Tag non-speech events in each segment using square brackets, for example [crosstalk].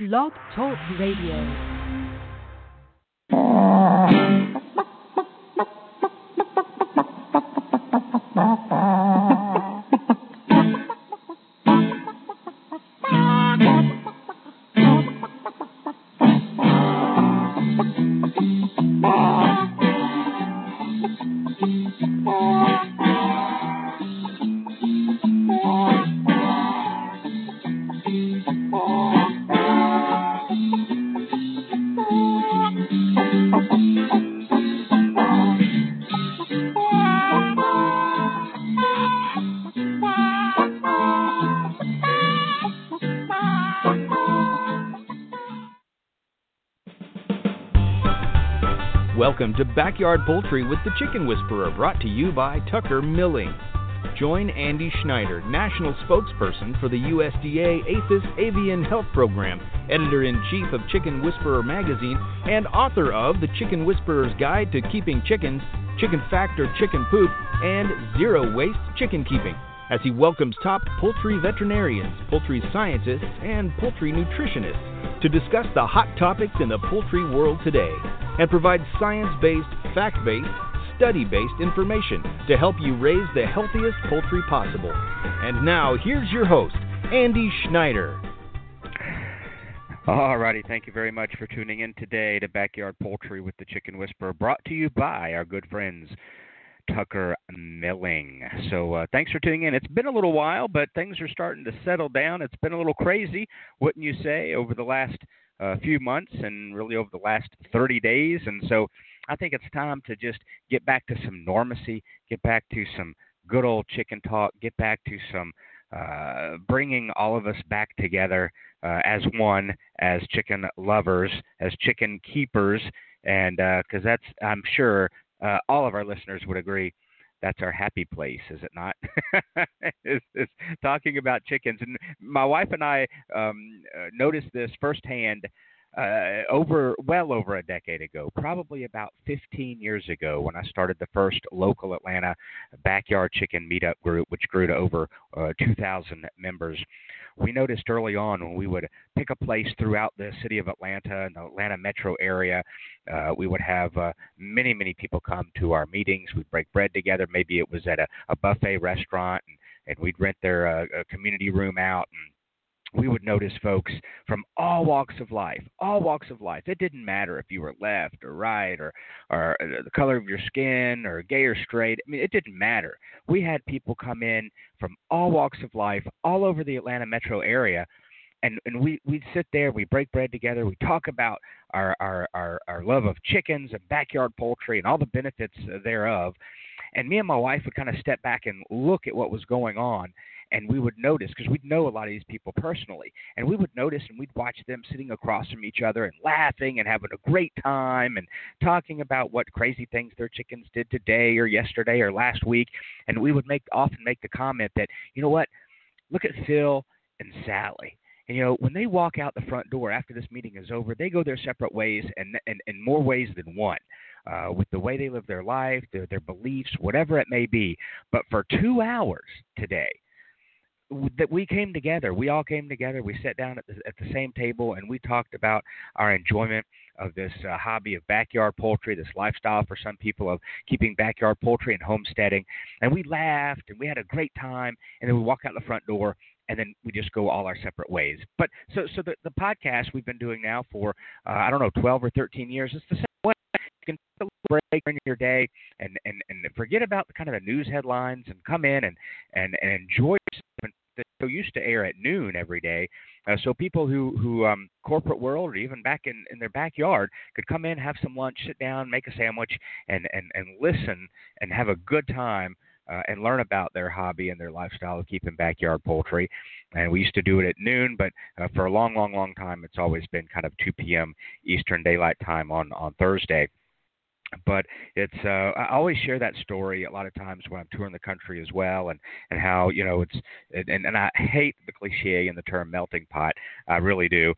Blog Talk Radio. Welcome to Backyard Poultry with the Chicken Whisperer, brought to you by Tucker Milling. Join Andy Schneider, National Spokesperson for the USDA APHIS Avian Health Program, Editor in Chief of Chicken Whisperer Magazine, and author of The Chicken Whisperer's Guide to Keeping Chickens, Chicken Fact or Chicken Poop, and Zero Waste Chicken Keeping, as he welcomes top poultry veterinarians, poultry scientists, and poultry nutritionists to discuss the hot topics in the poultry world today and provide science based, fact based, study based information to help you raise the healthiest poultry possible. And now, here's your host, Andy Schneider. Alrighty, thank you very much for tuning in today to Backyard Poultry with the Chicken Whisperer, brought to you by our good friends Tucker Milling. So uh, thanks for tuning in. It's been a little while, but things are starting to settle down. It's been a little crazy, wouldn't you say, over the last a few months and really over the last 30 days. And so I think it's time to just get back to some normacy, get back to some good old chicken talk, get back to some uh, bringing all of us back together uh, as one, as chicken lovers, as chicken keepers, and because uh, that's, I'm sure, uh, all of our listeners would agree that's our happy place, is it not? [laughs] is, is talking about chickens. And my wife and I um, uh, noticed this firsthand uh, over well over a decade ago, probably about 15 years ago, when I started the first local Atlanta backyard chicken meetup group, which grew to over uh, 2,000 members we noticed early on when we would pick a place throughout the city of Atlanta and the Atlanta metro area, uh, we would have uh, many, many people come to our meetings. We'd break bread together. Maybe it was at a, a buffet restaurant, and, and we'd rent their uh, community room out and we would notice folks from all walks of life, all walks of life. It didn't matter if you were left or right or or uh, the color of your skin or gay or straight. I mean, it didn't matter. We had people come in from all walks of life, all over the Atlanta metro area. And, and we, we'd sit there, we break bread together, we talk about our, our, our, our love of chickens and backyard poultry and all the benefits thereof. And me and my wife would kind of step back and look at what was going on and we would notice because we'd know a lot of these people personally, and we would notice and we'd watch them sitting across from each other and laughing and having a great time and talking about what crazy things their chickens did today or yesterday or last week, and we would make often make the comment that you know what, look at Phil and Sally. And you know, when they walk out the front door after this meeting is over, they go their separate ways and and in more ways than one. Uh, with the way they live their life, their, their beliefs, whatever it may be. But for two hours today, that we came together. We all came together. We sat down at the, at the same table and we talked about our enjoyment of this uh, hobby of backyard poultry, this lifestyle for some people of keeping backyard poultry and homesteading. And we laughed and we had a great time. And then we walk out the front door and then we just go all our separate ways. But so so the, the podcast we've been doing now for uh, I don't know 12 or 13 years. It's the same can take a break in your day and, and, and forget about the kind of the news headlines and come in and, and, and enjoy that so used to air at noon every day. Uh, so people who who um, corporate world or even back in, in their backyard could come in, have some lunch, sit down, make a sandwich, and and and listen and have a good time. Uh, and learn about their hobby and their lifestyle of keeping backyard poultry. And we used to do it at noon, but uh, for a long, long, long time, it's always been kind of 2 p.m. Eastern Daylight Time on on Thursday but it's uh, I always share that story a lot of times when I'm touring the country as well, and and how you know it's and and I hate the cliche and the term melting pot, I really do.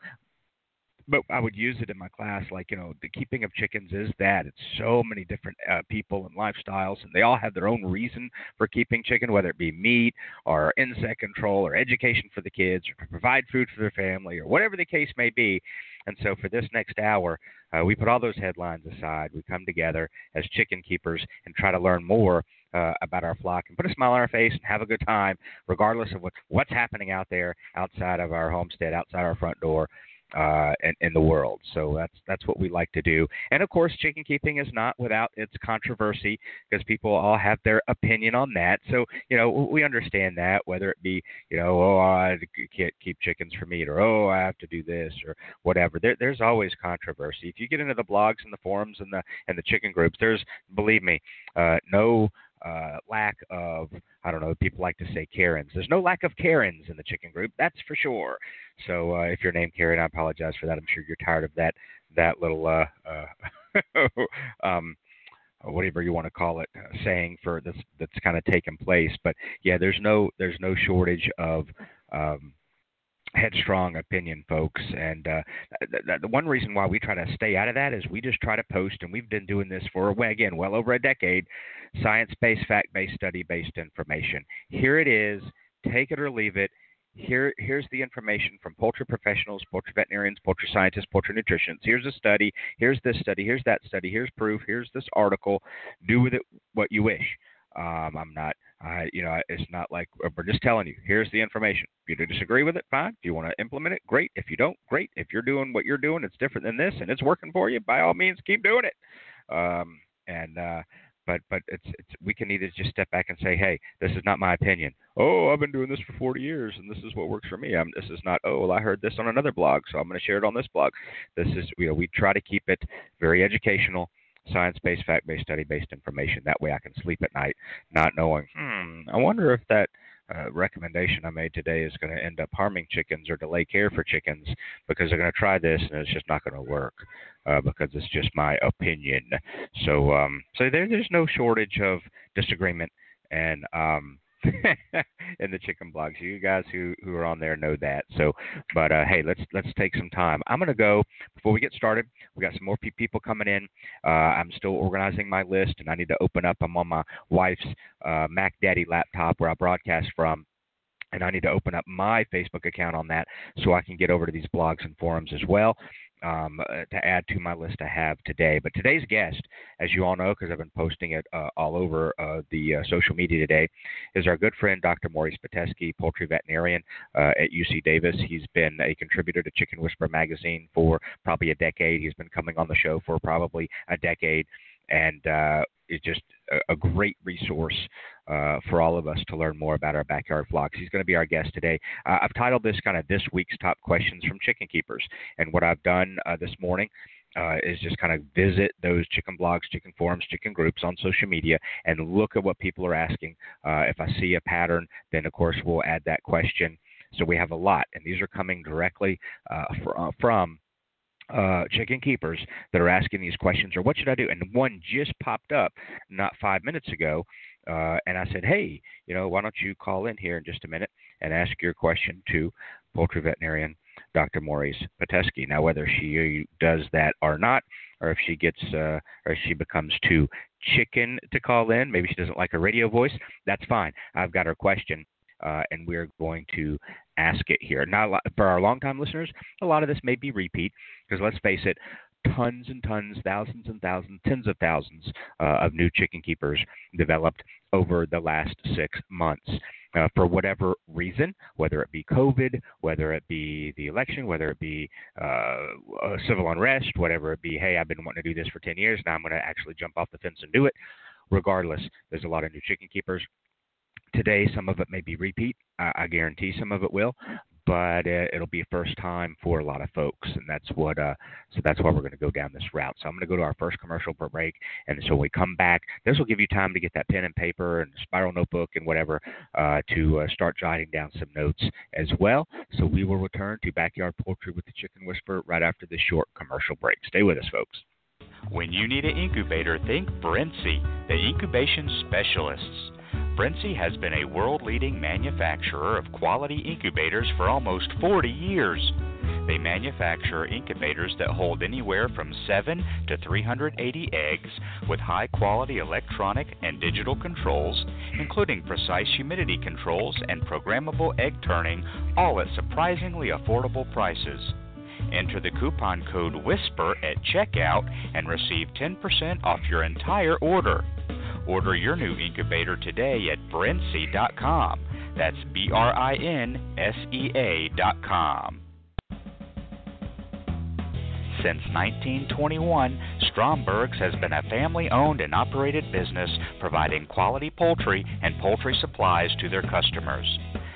but I would use it in my class. Like you know, the keeping of chickens is that it's so many different uh, people and lifestyles, and they all have their own reason for keeping chicken, whether it be meat or insect control or education for the kids or to provide food for their family or whatever the case may be. And so for this next hour, uh, we put all those headlines aside. We come together as chicken keepers and try to learn more uh, about our flock and put a smile on our face and have a good time, regardless of what, what's happening out there outside of our homestead, outside our front door uh, in, in the world. So that's that's what we like to do. And of course, chicken keeping is not without its controversy because people all have their opinion on that. So you know we understand that whether it be you know oh I can't keep chickens for meat or oh I have to do this or whatever. There, there's always controversy. If you get into the blogs and the forums and the and the chicken groups, there's believe me, uh, no uh, lack of, I don't know, people like to say Karens. There's no lack of Karens in the chicken group, that's for sure. So uh, if you're named Karen, I apologize for that. I'm sure you're tired of that that little uh, uh, [laughs] um, whatever you want to call it, uh, saying for that's that's kind of taken place. But yeah, there's no there's no shortage of um, headstrong opinion, folks. And uh, the, one reason why we try to stay out of that is we just try to post, and we've been doing this for again well over a decade. Science-based, fact-based, study-based information. Here it is. Take it or leave it. Here, here's the information from poultry professionals, poultry veterinarians, poultry scientists, poultry nutritionists. Here's a study. Here's this study. Here's that study. Here's proof. Here's this article. Do with it what you wish. Um, I'm not I, you know, it's not like we're just telling you. Here's the information. If you disagree with it, fine. If you want to implement it, great. If you don't, great. If you're doing what you're doing, it's different than this, and it's working for you. By all means, keep doing it. Um, and uh, but but it's it's we can either just step back and say, hey, this is not my opinion. Oh, I've been doing this for 40 years, and this is what works for me. I'm, this is not. Oh, well, I heard this on another blog, so I'm going to share it on this blog. This is you know we try to keep it very educational science based, fact based, study based information. That way I can sleep at night not knowing, hmm, I wonder if that uh, recommendation I made today is going to end up harming chickens or delay care for chickens because they're going to try this and it's just not going to work uh, because it's just my opinion. So, um, so there, there's no shortage of disagreement and um, [laughs] in the chicken blogs. You guys who who are on there know that. So, but uh, hey, let's let's take some time. I'm gonna go before we get started. We got some more people coming in. Uh, I'm still organizing my list, and I need to open up. I'm on my wife's uh, Mac Daddy laptop where I broadcast from and I need to open up my Facebook account on that so I can get over to these blogs and forums as well um, uh, to add to my list I have today. But today's guest, as you all know, because I've been posting it uh, all over uh, the uh, social media today, is our good friend Dr. Maurice Pitesky, poultry veterinarian uh, at UC Davis. He's been a contributor to Chicken Whisperer magazine for probably a decade. He's been coming on the show for probably a decade and uh, is just a, a great resource uh, for all of us to learn more about our backyard flocks. He's going to be our guest today. Uh, I've titled this kind of this week's top questions from chicken keepers, and what I've done uh, this morning. Uh, is just kind of visit those chicken blogs, chicken forums, chicken groups on social media and look at what people are asking. Uh, if I see a pattern, then of course we'll add that question. So we have a lot, and these are coming directly fr- from uh, chicken keepers that are asking these questions or what should I do? And one just popped up not five minutes ago. Uh, and I said, hey, you know, why don't you call in here in just a minute and ask your question to poultry veterinarian Dr. Maurice Pitesky. Now, whether she does that or not, or if she gets, uh, or if she becomes too chicken to call in, maybe she doesn't like her radio voice, that's fine. I've got her question uh, and we're going to ask it here. Now, for our longtime listeners, a lot of this may be repeat because let's face it, tons and tons, thousands and thousands, tens of thousands uh, of new chicken keepers developed over the last six months. Uh, for whatever reason, whether it be COVID, whether it be the election, whether it be uh, civil unrest, whatever it be, hey, I've been wanting to do this for 10 years, now I'm going to actually jump off the fence and do it. Regardless, there's a lot of new chicken keepers today. Some of it may be repeat. I, I guarantee some of it will, but uh, it'll be a first time for a lot of folks, and that's what. Uh, so that's why we're going to go down this route. So I'm going to go to our first commercial break, and so when we come back, this will give you time to get that pen and paper and spiral notebook and whatever uh, to uh, start jotting down some notes as well. So we will return to backyard poultry with the Chicken Whisperer right after this short commercial break. Stay with us, folks. When you need an incubator, think Brinsea, the incubation specialists. Brinsea has been a world leading manufacturer of quality incubators for almost 40 years. They manufacture incubators that hold anywhere from 7 to 380 eggs with high quality electronic and digital controls, including precise humidity controls and programmable egg turning, all at surprisingly affordable prices. Enter the coupon code WHISPER at checkout and receive 10% off your entire order. Order your new incubator today at brinsea.com. That's B R I N S E A.com. Since 1921, Stromberg's has been a family owned and operated business providing quality poultry and poultry supplies to their customers.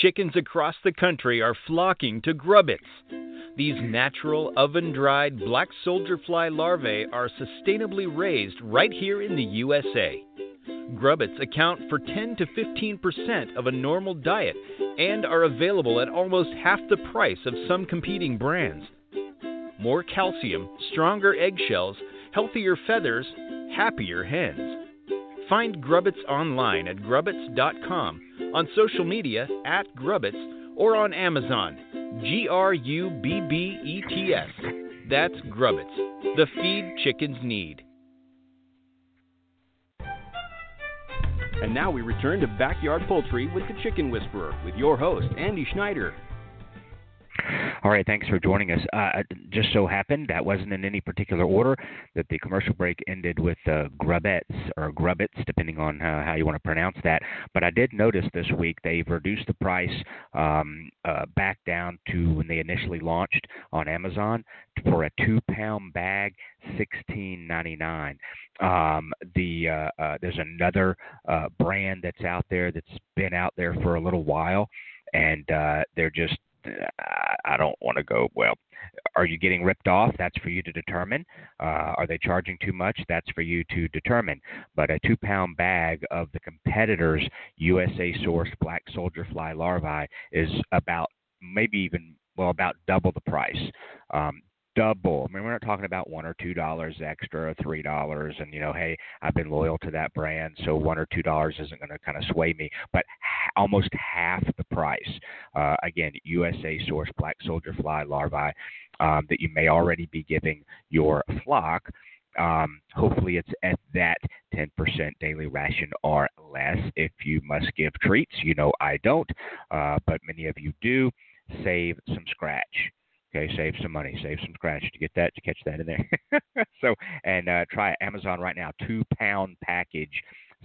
Chickens across the country are flocking to Grubbets. These natural, oven dried black soldier fly larvae are sustainably raised right here in the USA. Grubbets account for 10 to 15 percent of a normal diet and are available at almost half the price of some competing brands. More calcium, stronger eggshells, healthier feathers, happier hens. Find Grubbets online at grubbets.com, on social media at Grubbets, or on Amazon. G R U B B E T S. That's Grubbets, the feed chickens need. And now we return to Backyard Poultry with the Chicken Whisperer with your host, Andy Schneider. All right, thanks for joining us. Uh, just so happened that wasn't in any particular order that the commercial break ended with uh, Grubbets or Grubbets, depending on uh, how you want to pronounce that. But I did notice this week they've reduced the price um, uh, back down to when they initially launched on Amazon for a two-pound bag, sixteen ninety-nine. Um, the uh, uh, there's another brand that's out there that's been out there for a little while, and uh, they're just I don't want to go, well, are you getting ripped off? That's for you to determine. Uh, are they charging too much? That's for you to determine. But a two pound bag of the competitor's USA sourced black soldier fly larvae is about maybe even, well, about double the price. Um, double. I mean, we're not talking about one or two dollars extra, three dollars, and you know, hey, I've been loyal to that brand, so one or two dollars isn't going to kind of sway me. But almost half the price. Uh, again, USA source black soldier fly larvae um, that you may already be giving your flock. Um, hopefully, it's at that 10% daily ration or less. If you must give treats, you know I don't, uh, but many of you do. Save some scratch. Okay, save some money, save some scratch to get that to catch that in there. [laughs] so and uh, try Amazon right now, two pound package,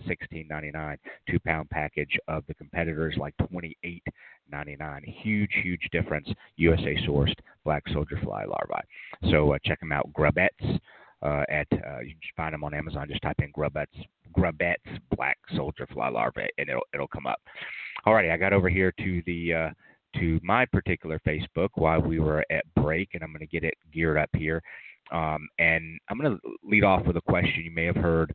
sixteen ninety nine. Two pound package of the competitors like twenty eight ninety nine. Huge, huge difference. USA sourced black soldier fly larvae. So uh, check them out. Grubbets. Uh, at uh, you can find them on Amazon. Just type in Grubbets, Grubbets Black Soldier Fly Larvae, and it'll it'll come up. Alrighty, I got over here to the uh, to my particular Facebook while we were at break, and I'm going to get it geared up here. Um, and I'm going to lead off with a question you may have heard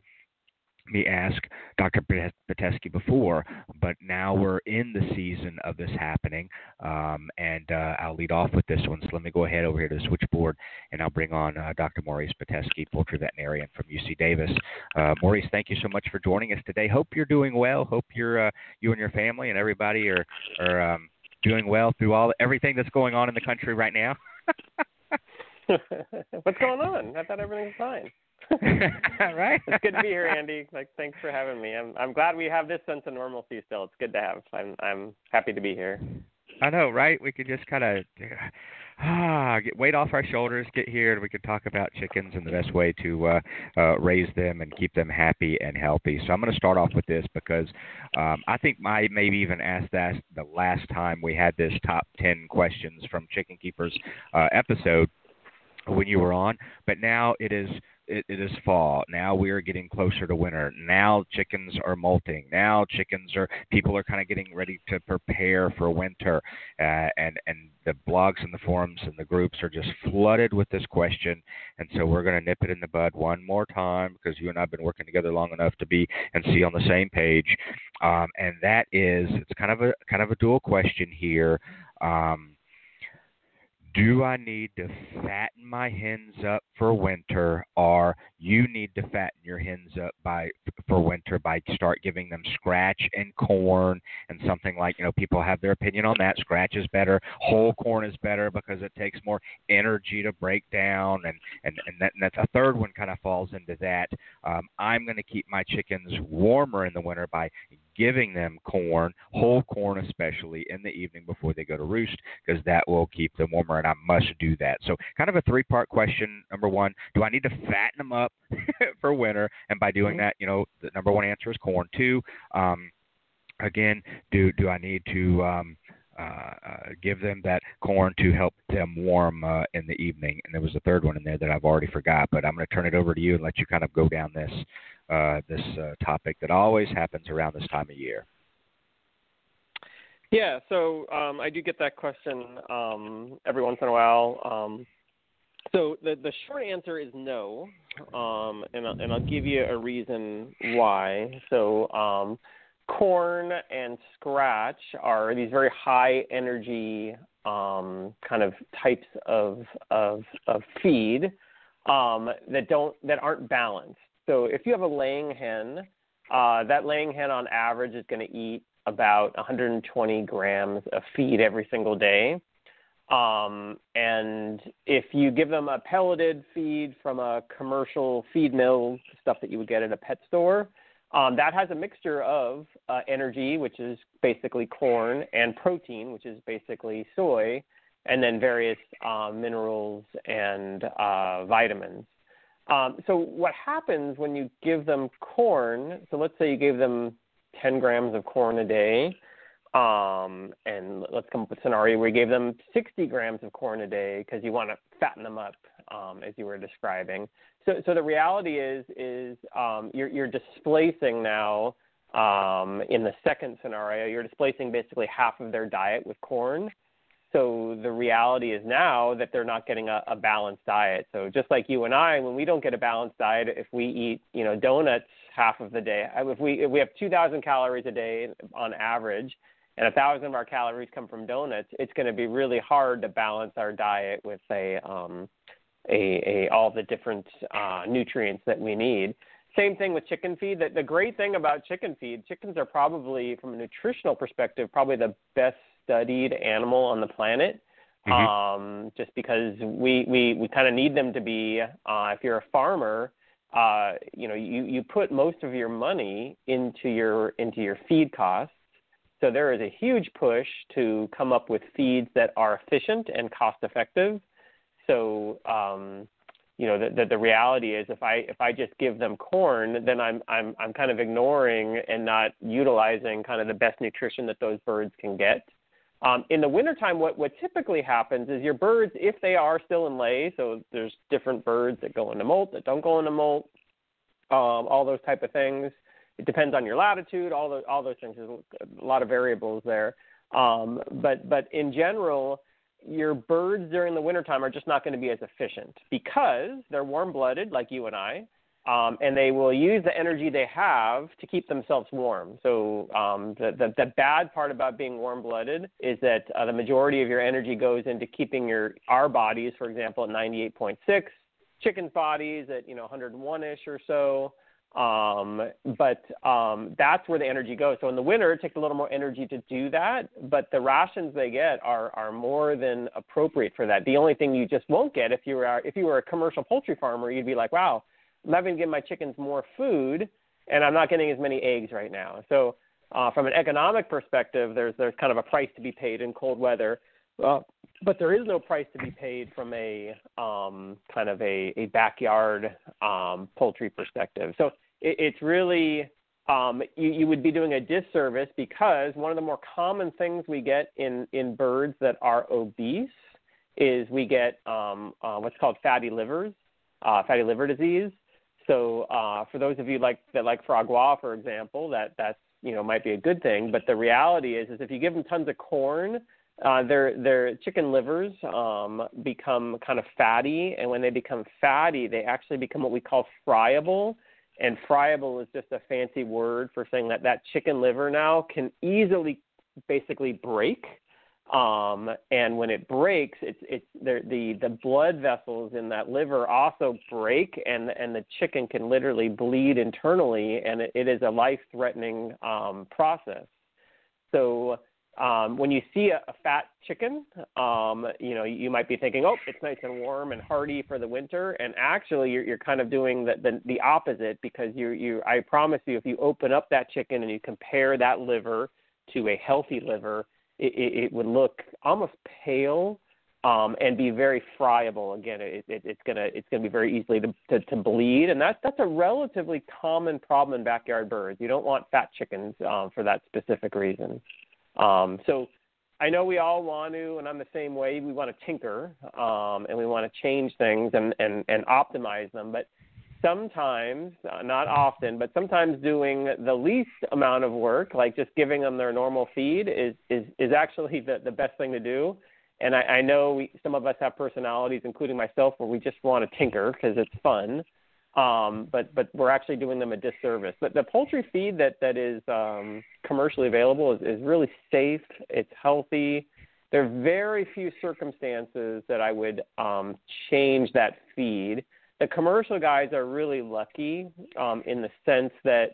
me ask Dr. Pitesky before, but now we're in the season of this happening, um, and uh, I'll lead off with this one. So let me go ahead over here to the switchboard, and I'll bring on uh, Dr. Maurice Pitesky, poultry veterinarian from UC Davis. Uh, Maurice, thank you so much for joining us today. Hope you're doing well. Hope you're uh, you and your family and everybody are are um, doing well through all everything that's going on in the country right now? [laughs] What's going on? I thought everything was fine. [laughs] right. It's good to be here, Andy. Like, thanks for having me. I'm I'm glad we have this sense of normalcy still. It's good to have. I'm I'm happy to be here. I know, right? We could just kind of ah, get weight off our shoulders, get here, and we could talk about chickens and the best way to uh, uh, raise them and keep them happy and healthy. So I'm going to start off with this because um, I think I maybe even asked that the last time we had this top 10 questions from Chicken Keepers uh, episode when you were on, but now it is it, it is fall. Now we are getting closer to winter. Now chickens are molting. Now chickens are people are kind of getting ready to prepare for winter, uh, and and the blogs and the forums and the groups are just flooded with this question. And so we're going to nip it in the bud one more time because you and I've been working together long enough to be and see on the same page. Um, and that is it's kind of a kind of a dual question here. Um, do I need to fatten my hens up for winter, or you need to fatten your hens up by for winter by start giving them scratch and corn and something like you know people have their opinion on that. Scratch is better, whole corn is better because it takes more energy to break down, and and and, that, and that's a third one kind of falls into that. Um, I'm going to keep my chickens warmer in the winter by giving them corn, whole corn especially, in the evening before they go to roost, because that will keep them warmer, and I must do that. So, kind of a three part question. Number one, do I need to fatten them up [laughs] for winter? And by doing mm-hmm. that, you know, the number one answer is corn. Two, um, again, do do I need to um, uh, uh, give them that corn to help them warm uh, in the evening. And there was a third one in there that I've already forgot, but I'm going to turn it over to you and let you kind of go down this uh, this uh, topic that always happens around this time of year. Yeah, so um, I do get that question um, every once in a while. Um, so the the short answer is no, um, and and I'll give you a reason why. So um, corn and scratch are these very high energy um, kind of types of of, of feed um, that don't that aren't balanced. So if you have a laying hen, uh, that laying hen on average is going to eat about 120 grams of feed every single day. Um, and if you give them a pelleted feed from a commercial feed mill, stuff that you would get at a pet store, um, that has a mixture of uh, energy, which is basically corn, and protein, which is basically soy, and then various uh, minerals and uh, vitamins. Um, so what happens when you give them corn? So let's say you gave them 10 grams of corn a day, um, and let's come up with a scenario where you gave them 60 grams of corn a day because you want to fatten them up, um, as you were describing. So, so the reality is, is um, you're, you're displacing now um, in the second scenario, you're displacing basically half of their diet with corn. So the reality is now that they're not getting a, a balanced diet. So just like you and I, when we don't get a balanced diet, if we eat, you know, donuts half of the day, if we if we have 2,000 calories a day on average, and a thousand of our calories come from donuts, it's going to be really hard to balance our diet with a um, a, a all the different uh, nutrients that we need. Same thing with chicken feed. The, the great thing about chicken feed, chickens are probably, from a nutritional perspective, probably the best studied animal on the planet. Mm-hmm. Um, just because we we, we kind of need them to be. Uh, if you're a farmer, uh, you know you, you put most of your money into your into your feed costs. So there is a huge push to come up with feeds that are efficient and cost effective. So um, you know the, the, the reality is if I if I just give them corn, then I'm I'm I'm kind of ignoring and not utilizing kind of the best nutrition that those birds can get. Um, in the wintertime, what, what typically happens is your birds, if they are still in lay, so there's different birds that go into molt, that don't go into molt, um, all those type of things. It depends on your latitude, all those, all those things. There's a lot of variables there. Um, but, but in general, your birds during the wintertime are just not going to be as efficient because they're warm blooded, like you and I um, and they will use the energy they have to keep themselves warm. So um, the, the, the bad part about being warm-blooded is that uh, the majority of your energy goes into keeping your our bodies, for example, at 98.6, chickens' bodies at you know 101ish or so. Um, but um, that's where the energy goes. So in the winter, it takes a little more energy to do that, but the rations they get are are more than appropriate for that. The only thing you just won't get if you were if you were a commercial poultry farmer, you'd be like, wow I'm having to give my chickens more food, and I'm not getting as many eggs right now. So, uh, from an economic perspective, there's there's kind of a price to be paid in cold weather, but there is no price to be paid from a um, kind of a, a backyard um, poultry perspective. So it, it's really um, you, you would be doing a disservice because one of the more common things we get in in birds that are obese is we get um, uh, what's called fatty livers uh, fatty liver disease. So uh, for those of you like that like gras, for example, that that's you know might be a good thing. But the reality is, is if you give them tons of corn, uh, their their chicken livers um, become kind of fatty, and when they become fatty, they actually become what we call friable. And friable is just a fancy word for saying that that chicken liver now can easily basically break. Um, and when it breaks, it's it's the the the blood vessels in that liver also break, and and the chicken can literally bleed internally, and it, it is a life threatening um, process. So um, when you see a, a fat chicken, um, you know you might be thinking, "Oh, it's nice and warm and hearty for the winter," and actually you're, you're kind of doing the, the the opposite because you you I promise you, if you open up that chicken and you compare that liver to a healthy liver, it, it, it would look almost pale um, and be very friable. Again, it, it, it's gonna it's gonna be very easily to, to, to bleed, and that's that's a relatively common problem in backyard birds. You don't want fat chickens um, for that specific reason. Um, so I know we all want to, and I'm the same way. We want to tinker, um, and we want to change things and, and, and optimize them. But sometimes, uh, not often, but sometimes doing the least amount of work, like just giving them their normal feed, is is, is actually the, the best thing to do. And I, I know we, some of us have personalities, including myself, where we just want to tinker because it's fun um, but but we're actually doing them a disservice. But the poultry feed that that is um, commercially available is, is really safe. It's healthy. There are very few circumstances that I would um, change that feed. The commercial guys are really lucky um, in the sense that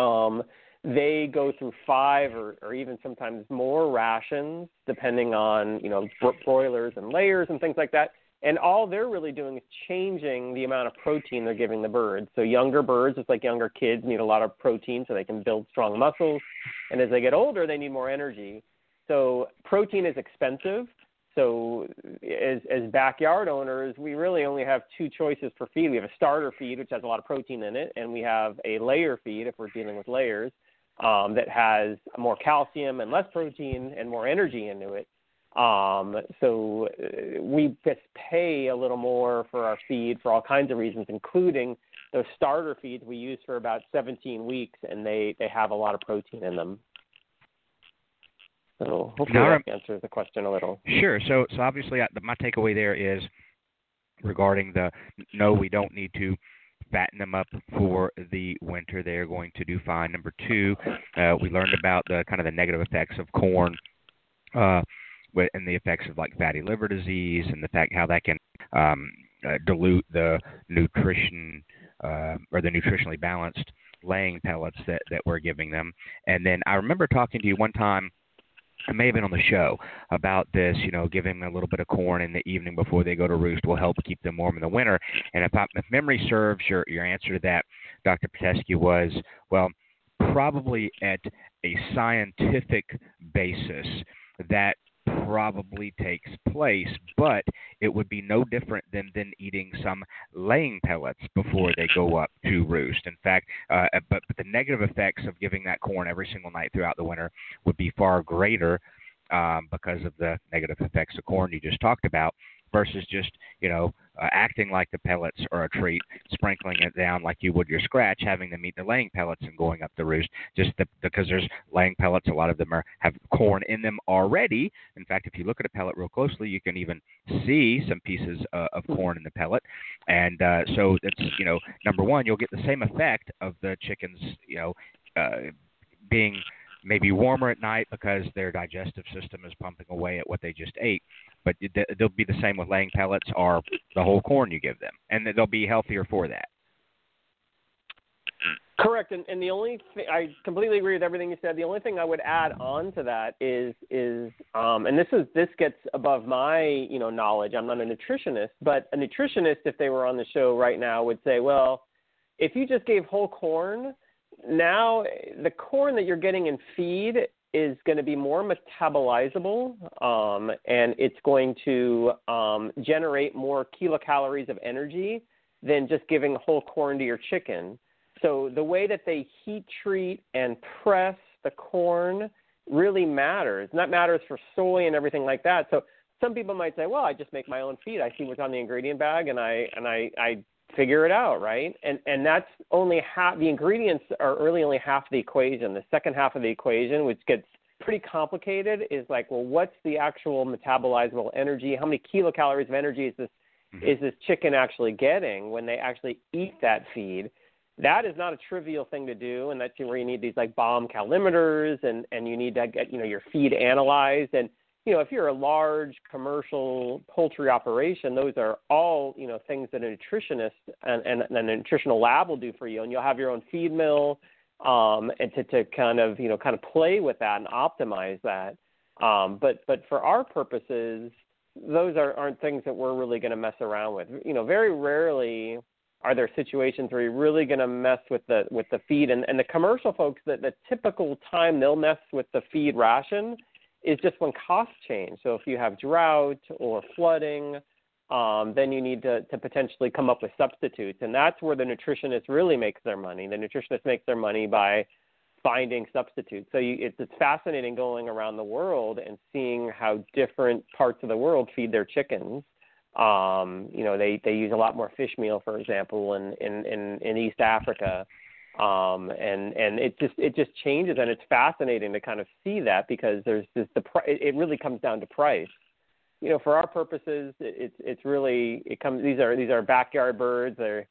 um, they go through five or, or even sometimes more rations, depending on you know broilers and layers and things like that and all they're really doing is changing the amount of protein they're giving the birds. So younger birds, just like younger kids, need a lot of protein so they can build strong muscles. And as they get older, they need more energy. So protein is expensive. So as as backyard owners, we really only have two choices for feed. We have a starter feed, which has a lot of protein in it, and we have a layer feed if we're dealing with layers um, that has more calcium and less protein and more energy into it. Um, so uh, we just pay a little more for our feed for all kinds of reasons, including those starter feeds we use for about 17 weeks, and they, they have a lot of protein in them. So hopefully now, that answers the question a little. Sure. So so obviously, my takeaway there is regarding the no, we don't need to fatten them up for the winter. They are going to do fine. Number two, uh, we learned about the kind of the negative effects of corn. Uh, and the effects of like fatty liver disease and the fact how that can um, uh, dilute the nutrition uh, or the nutritionally balanced laying pellets that, that we're giving them. And then I remember talking to you one time. I may have been on the show about this, you know, giving them a little bit of corn in the evening before they go to roost will help keep them warm in the winter. And if, I, if memory serves, your your answer to that, Dr. Pitesky, was well, probably at a scientific basis that probably takes place, but it would be no different than than eating some laying pellets before they go up to roost. In fact, uh, but, but the negative effects of giving that corn every single night throughout the winter would be far greater um, because of the negative effects of corn you just talked about versus just you know uh, acting like the pellets are a treat, sprinkling it down like you would your scratch, having them eat the laying pellets and going up the roost. Just the, because there's laying pellets, a lot of them are have corn in them already. In fact, if you look at a pellet real closely, you can even see some pieces uh, of corn in the pellet. And uh, so it's you know number one, you'll get the same effect of the chickens you know uh, being maybe warmer at night because their digestive system is pumping away at what they just ate. But they'll be the same with laying pellets or the whole corn you give them, and they'll be healthier for that. Correct, and, and the only thing I completely agree with everything you said. The only thing I would add on to that is is um, and this is this gets above my you know knowledge. I'm not a nutritionist, but a nutritionist, if they were on the show right now, would say, well, if you just gave whole corn, now the corn that you're getting in feed is going to be more metabolizable um, and it's going to um, generate more kilocalories of energy than just giving whole corn to your chicken. So the way that they heat treat and press the corn really matters. And that matters for soy and everything like that. So some people might say, well, I just make my own feed. I see what's on the ingredient bag and I and I I figure it out, right? And and that's only half the ingredients are really only half the equation. The second half of the equation, which gets pretty complicated, is like, well, what's the actual metabolizable energy? How many kilocalories of energy is this mm-hmm. is this chicken actually getting when they actually eat that feed? That is not a trivial thing to do, and that's where you need these like bomb calorimeters, and and you need to get you know your feed analyzed and you know, if you're a large commercial poultry operation, those are all, you know, things that a nutritionist and, and, and a nutritional lab will do for you. And you'll have your own feed mill um, and to, to kind of, you know, kind of play with that and optimize that. Um, but, but for our purposes, those are, aren't things that we're really going to mess around with. You know, very rarely are there situations where you're really going to mess with the with the feed and, and the commercial folks that the typical time they'll mess with the feed ration is just when costs change. So if you have drought or flooding, um, then you need to, to potentially come up with substitutes. And that's where the nutritionist really makes their money. The nutritionist makes their money by finding substitutes. So you, it's, it's fascinating going around the world and seeing how different parts of the world feed their chickens. Um, you know, they, they use a lot more fish meal, for example, in, in, in, in East Africa um, and and it just it just changes, and it's fascinating to kind of see that because there's this the it really comes down to price. You know, for our purposes, it's it's really it comes. These are these are backyard birds. They're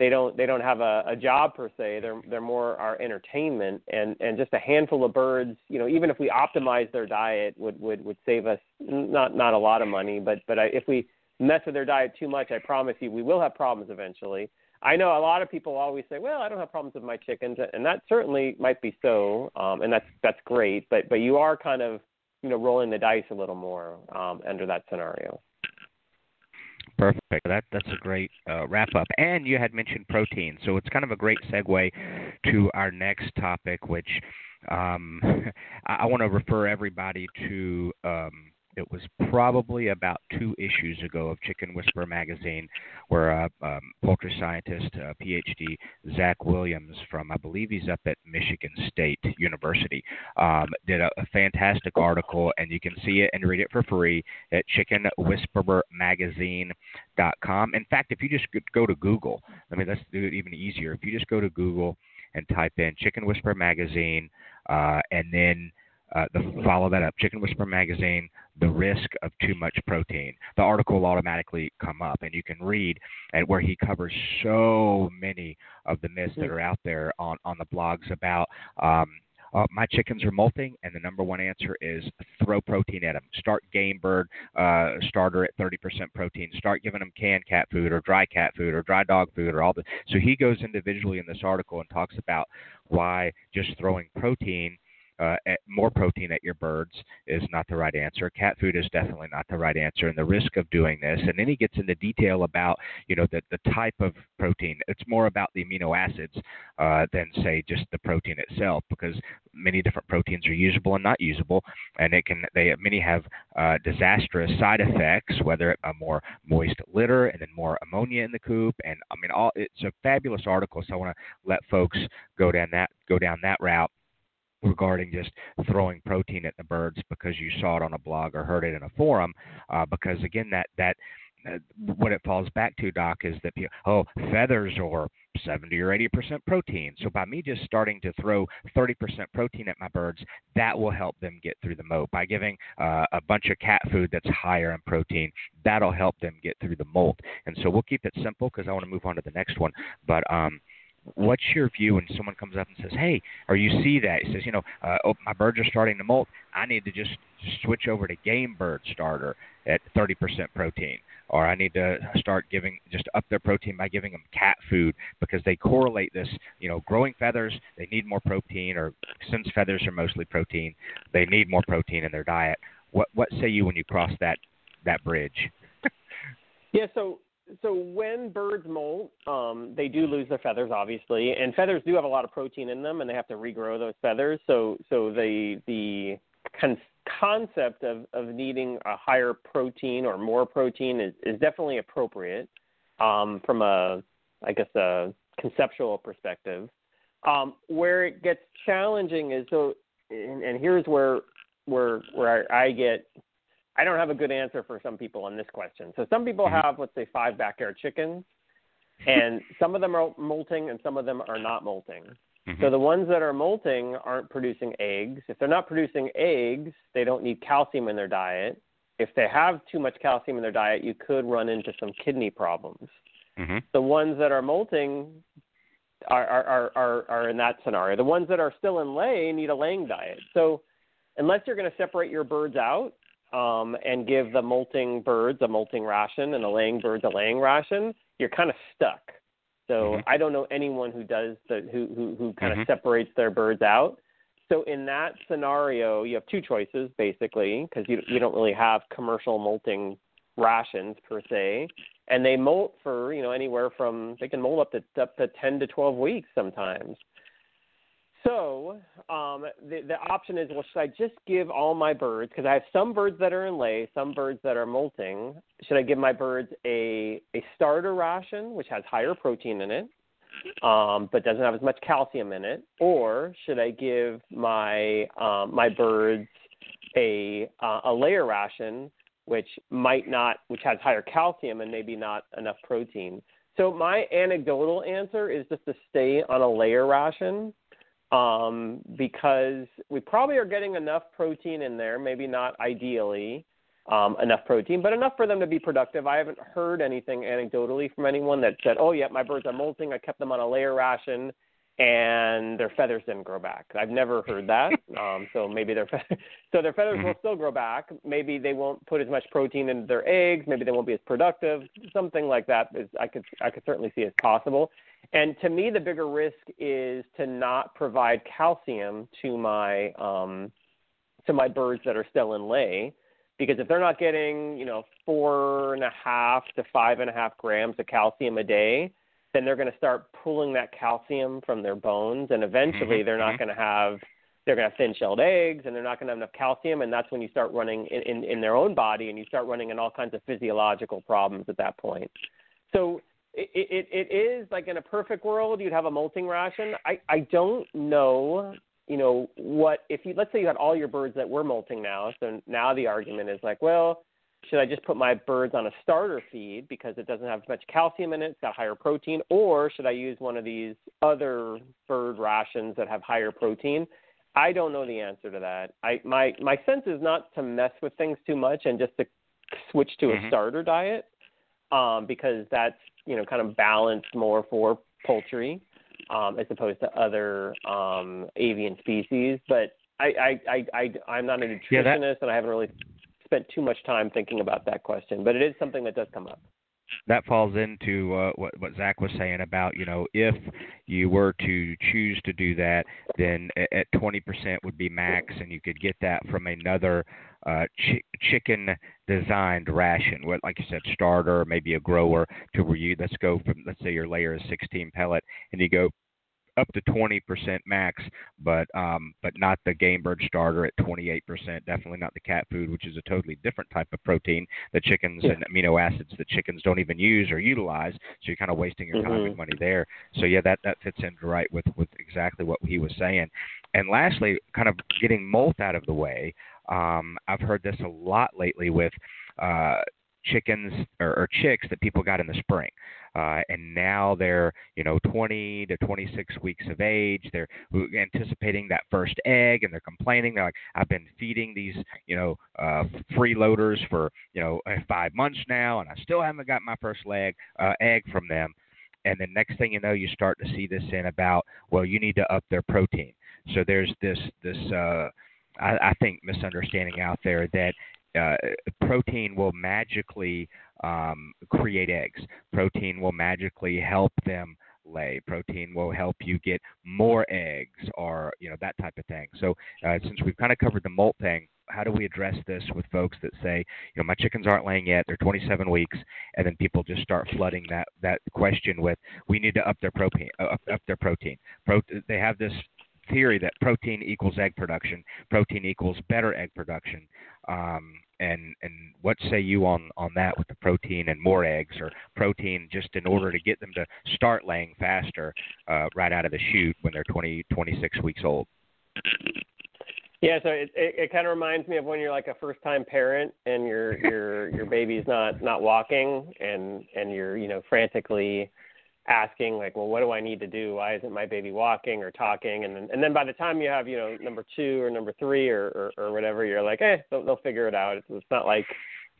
they don't they don't have a, a job per se. They're they're more our entertainment, and and just a handful of birds. You know, even if we optimize their diet, would would would save us not not a lot of money, but but I, if we mess with their diet too much, I promise you we will have problems eventually. I know a lot of people always say, "Well, I don't have problems with my chickens," and that certainly might be so, um, and that's that's great. But but you are kind of you know rolling the dice a little more um, under that scenario. Perfect. That that's a great uh, wrap up. And you had mentioned protein, so it's kind of a great segue to our next topic, which um, [laughs] I, I want to refer everybody to. Um, it was probably about two issues ago of Chicken Whisperer magazine, where uh, um, poultry scientist, uh, PhD Zach Williams from I believe he's up at Michigan State University um, did a, a fantastic article, and you can see it and read it for free at chickenwhisperermagazine.com. In fact, if you just go to Google, I mean let's do it even easier. If you just go to Google and type in Chicken Whisperer magazine, uh, and then uh, the, follow that up. Chicken Whisperer magazine, the risk of too much protein. The article will automatically come up, and you can read and where he covers so many of the myths that are out there on on the blogs about. Um, uh, my chickens are molting, and the number one answer is throw protein at them. Start game bird uh, starter at 30% protein. Start giving them canned cat food or dry cat food or dry dog food or all the. So he goes individually in this article and talks about why just throwing protein uh, more protein at your birds is not the right answer. Cat food is definitely not the right answer, and the risk of doing this. And then he gets into detail about you know the the type of protein. It's more about the amino acids uh, than say just the protein itself, because many different proteins are usable and not usable, and it can they many have uh, disastrous side effects, whether a more moist litter and then more ammonia in the coop. And I mean, all it's a fabulous article. So I want to let folks go down that go down that route regarding just throwing protein at the birds because you saw it on a blog or heard it in a forum. Uh, because again, that that uh, what it falls back to, Doc, is that oh feathers are 70 or 80 percent protein. So by me just starting to throw 30 percent protein at my birds, that will help them get through the molt. By giving uh, a bunch of cat food that's higher in protein, that'll help them get through the molt. And so we'll keep it simple because I want to move on to the next one. But um, what's your view when someone comes up and says, "Hey," or you see that he says, "You know, uh, oh, my birds are starting to molt. I need to just switch over to game bird starter at 30% protein, or I need to start giving just up their protein by giving them cat food because they correlate this. You know, growing feathers, they need more protein, or since feathers are mostly protein, they need more protein in their diet. What what say you when you cross that that bridge?" [laughs] yeah, so so when birds molt, um, they do lose their feathers, obviously, and feathers do have a lot of protein in them, and they have to regrow those feathers. So, so the the con- concept of of needing a higher protein or more protein is is definitely appropriate um, from a, I guess, a conceptual perspective. Um, where it gets challenging is so, and, and here's where where where I, I get I don't have a good answer for some people on this question. So some people Mhm. have, let's say, five backyard chickens, and some of them are molting and some of them are not molting. So the ones that are molting aren't producing eggs. If they're not producing eggs, they don't need calcium in their diet. If they have too much calcium in their diet, you could run into some kidney problems. Mhm. The ones that are molting are are, are, are, are in that scenario. The ones that are still in lay need a laying diet. So unless you're going to separate your birds out um, and give the molting birds a molting ration and the laying birds a laying ration, you're kind of stuck. So Mhm. I don't know anyone who does the who who, who kind Mhm. of separates their birds out. So in that scenario, you have two choices basically because you you don't really have commercial molting rations per se, and they molt for you know anywhere from they can molt up to up to ten to twelve weeks sometimes. So um, the the option is, well, should I just give all my birds because I have some birds that are in lay, some birds that are molting. Should I give my birds a a starter ration which has higher protein in it, um, but doesn't have as much calcium in it, or should I give my um, my birds a uh, a layer ration which might not which has higher calcium and maybe not enough protein? So my anecdotal answer is just to stay on a layer ration um, because we probably are getting enough protein in there, maybe not ideally um, enough protein, but enough for them to be productive. I haven't heard anything anecdotally from anyone that said, "Oh, yeah, my birds are molting. I kept them on a layer ration, and their feathers didn't grow back." I've never heard that. [laughs] um, so maybe their fe- [laughs] so their feathers will still grow back. Maybe they won't put as much protein into their eggs. Maybe they won't be as productive. Something like that is I could I could certainly see as possible. And to me, the bigger risk is to not provide calcium to my um, to my birds that are still in lay, because if they're not getting you know four and a half to five and a half grams of calcium a day, then they're going to start pulling that calcium from their bones, and eventually Mhm, they're not mhm. going to have they're going to have thin-shelled eggs, and they're not going to have enough calcium, and that's when you start running in, in, in their own body, and you start running in all kinds of physiological problems at that point. So it, it, it is like in a perfect world, you'd have a molting ration. I, I don't know, you know, what if you let's say you had all your birds that were molting now. So now the argument is like, well, should I just put my birds on a starter feed because it doesn't have as much calcium in it, it's got higher protein, or should I use one of these other bird rations that have higher protein? I don't know the answer to that. I my my sense is not to mess with things too much and just to switch to a starter diet um, because that's you know kind of balanced more for poultry um, as opposed to other um, avian species. But I, I, I, I I'm not a nutritionist Yeah, that- and I haven't really spent too much time thinking about that question. But it is something that does come up. that falls into uh, what what Zach was saying about you know if you were to choose to do that, then at twenty percent would be max, and you could get that from another uh, chi- chicken designed ration, what like you said, starter, maybe a grower, to where you let's go from let's say your layer is sixteen pellet, and you go up to 20% max, but um, but not the game bird starter at 28%. Definitely not the cat food, which is a totally different type of protein. The chickens Yeah. and amino acids that chickens don't even use or utilize. So you're kind of wasting your time and Mhm. money there. So yeah, that that fits in right with with exactly what he was saying. And lastly, kind of getting molt out of the way. Um, I've heard this a lot lately with uh, chickens or, or chicks that people got in the spring uh, and now they're you know 20 to 26 weeks of age. They're anticipating that first egg, and they're complaining. They're like, "I've been feeding these you know uh, freeloaders for you know uh, five months now, and I still haven't got my first leg uh, egg from them." And then next thing you know, you start to see this in about well, you need to up their protein. So there's this this uh, I, I think misunderstanding out there that uh, protein will magically um, create eggs. Protein will magically help them lay. Protein will help you get more eggs, or you know that type of thing. So uh, since we've kind of covered the molt thing, how do we address this with folks that say, you know, my chickens aren't laying yet, they're 27 weeks, and then people just start flooding that that question with, we need to up their protein, uh, up, up their protein. Pro- they have this theory that protein equals egg production, protein equals better egg production. Um, and and what say you on on that with the protein and more eggs or protein just in order to get them to start laying faster uh, right out of the chute when they're 20 26 weeks old? Yeah, so it, it, it kind of reminds me of when you're like a first time parent and your your your baby's not not walking and and you're you know frantically asking like, well, what do I need to do? Why isn't my baby walking or talking? And then and then by the time you have you know number two or number three or or, or whatever, you're like, eh, they'll, they'll figure it out. It's, it's not like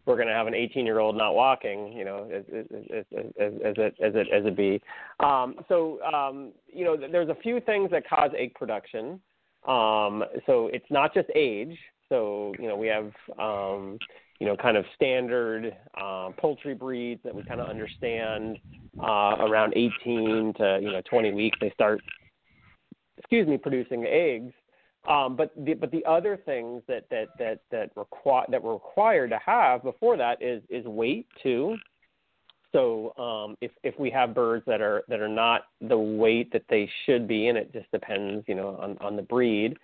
we're going to have an 18 year old not walking, you know, as, as, as, as, as it as it as it be. Um, so um, you know, there's a few things that cause egg production. Um, so it's not just age. So you know we have um, you know kind of standard uh, poultry breeds that we kind of understand. Uh, around 18 to you know 20 weeks, they start excuse me producing eggs. Um, but the but the other things that that that that require that we're required to have before that is is weight too. So um, if if we have birds that are that are not the weight that they should be, and it just depends, you know, on on the breed.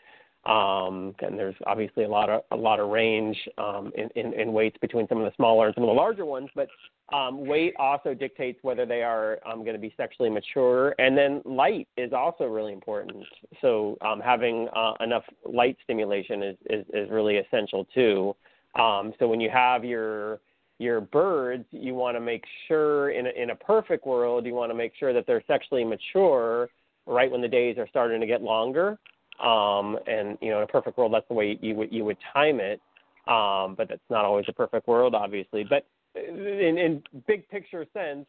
Um, and there's obviously a lot of a lot of range um, in, in, in weights between some of the smaller and some of the larger ones, but um, weight also dictates whether they are um, going to be sexually mature. And then light is also really important. So um, having uh, enough light stimulation is, is, is really essential too. Um, so when you have your your birds, you want to make sure in a, in a perfect world, you want to make sure that they're sexually mature right when the days are starting to get longer. Um, and you know, in a perfect world, that's the way you would you would time it. Um, but that's not always a perfect world, obviously. But in, in big picture sense,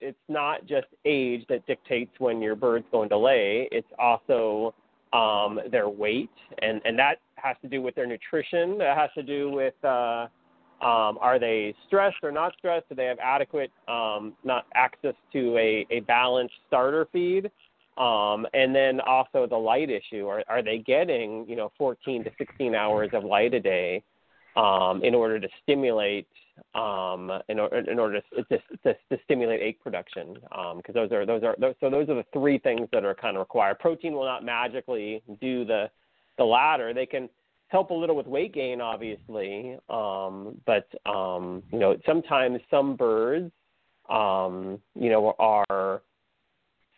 it's not just age that dictates when your bird's going to lay. It's also um, their weight, and and that has to do with their nutrition. That has to do with uh, um, are they stressed or not stressed? Do they have adequate um, not access to a, a balanced starter feed? Um, and then also the light issue. Are, are they getting, you know, 14 to 16 hours of light a day um, in order to stimulate, um, in, or, in order to, to, to, to stimulate egg production? Because um, those are those are those, so those are the three things that are kind of required. Protein will not magically do the the latter. They can help a little with weight gain, obviously, um, but um, you know sometimes some birds, you know, are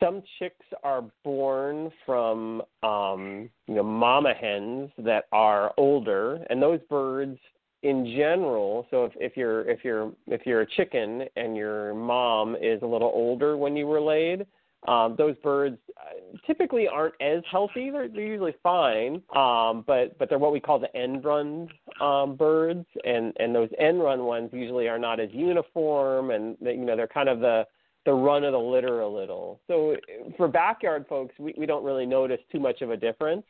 some chicks are born from um, you know mama hens that are older, and those birds in general. So if, if you're if you're if you're a chicken and your mom is a little older when you were laid, um, those birds uh, typically aren't as healthy. They're, they're usually fine, um, but but they're what we call the end run um, birds, and and those end run ones usually are not as uniform, and they, you know they're kind of the the run of the litter a little. So for backyard folks, we, we don't really notice too much of a difference.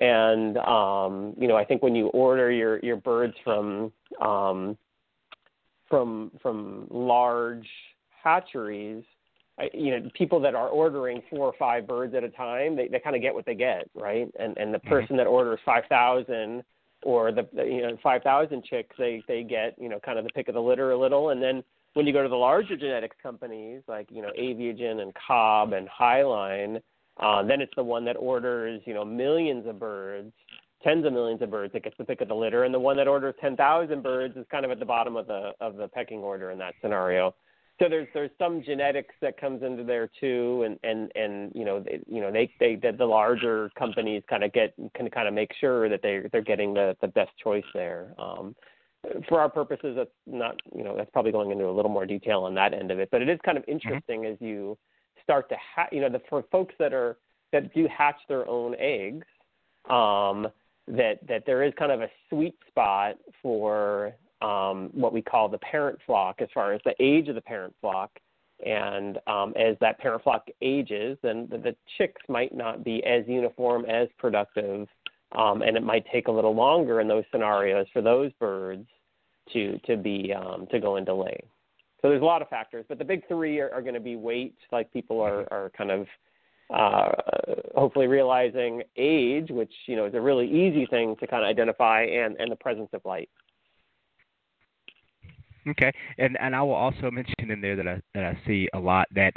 And um, you know, I think when you order your your birds from um, from from large hatcheries, I, you know, people that are ordering four or five birds at a time, they, they kind of get what they get, right? And and the mm-hmm. person that orders five thousand or the, the you know five thousand chicks, they they get you know kind of the pick of the litter a little, and then when you go to the larger genetics companies like you know Aviagen and Cobb and Hy-Line, uh, then it's the one that orders you know millions of birds, tens of millions of birds that gets the pick of the litter, and the one that orders ten thousand birds is kind of at the bottom of the of the pecking order in that scenario. So there's there's some genetics that comes into there too, and and and you know they, you know they they the, the larger companies kind of get can kind of make sure that they they're getting the the best choice there. Um, for our purposes, that's not, you know, that's probably going into a little more detail on that end of it. But it is kind of mm-hmm. interesting mm-hmm. as you start to, ha- you know, the, for folks that are that do hatch their own eggs, um, that that there is kind of a sweet spot for um, what we call the parent flock as far as the age of the parent flock. And um, as that parent flock ages, then the, the chicks might not be as uniform, as productive um, and it might take a little longer in those scenarios for those birds to to be um, to go into lay. So there's a lot of factors, but the big three are, are going to be weight, like people are are kind of uh, hopefully realizing age, which you know is a really easy thing to kind of identify, and and the presence of light. Okay, and and I will also mention in there that I that I see a lot that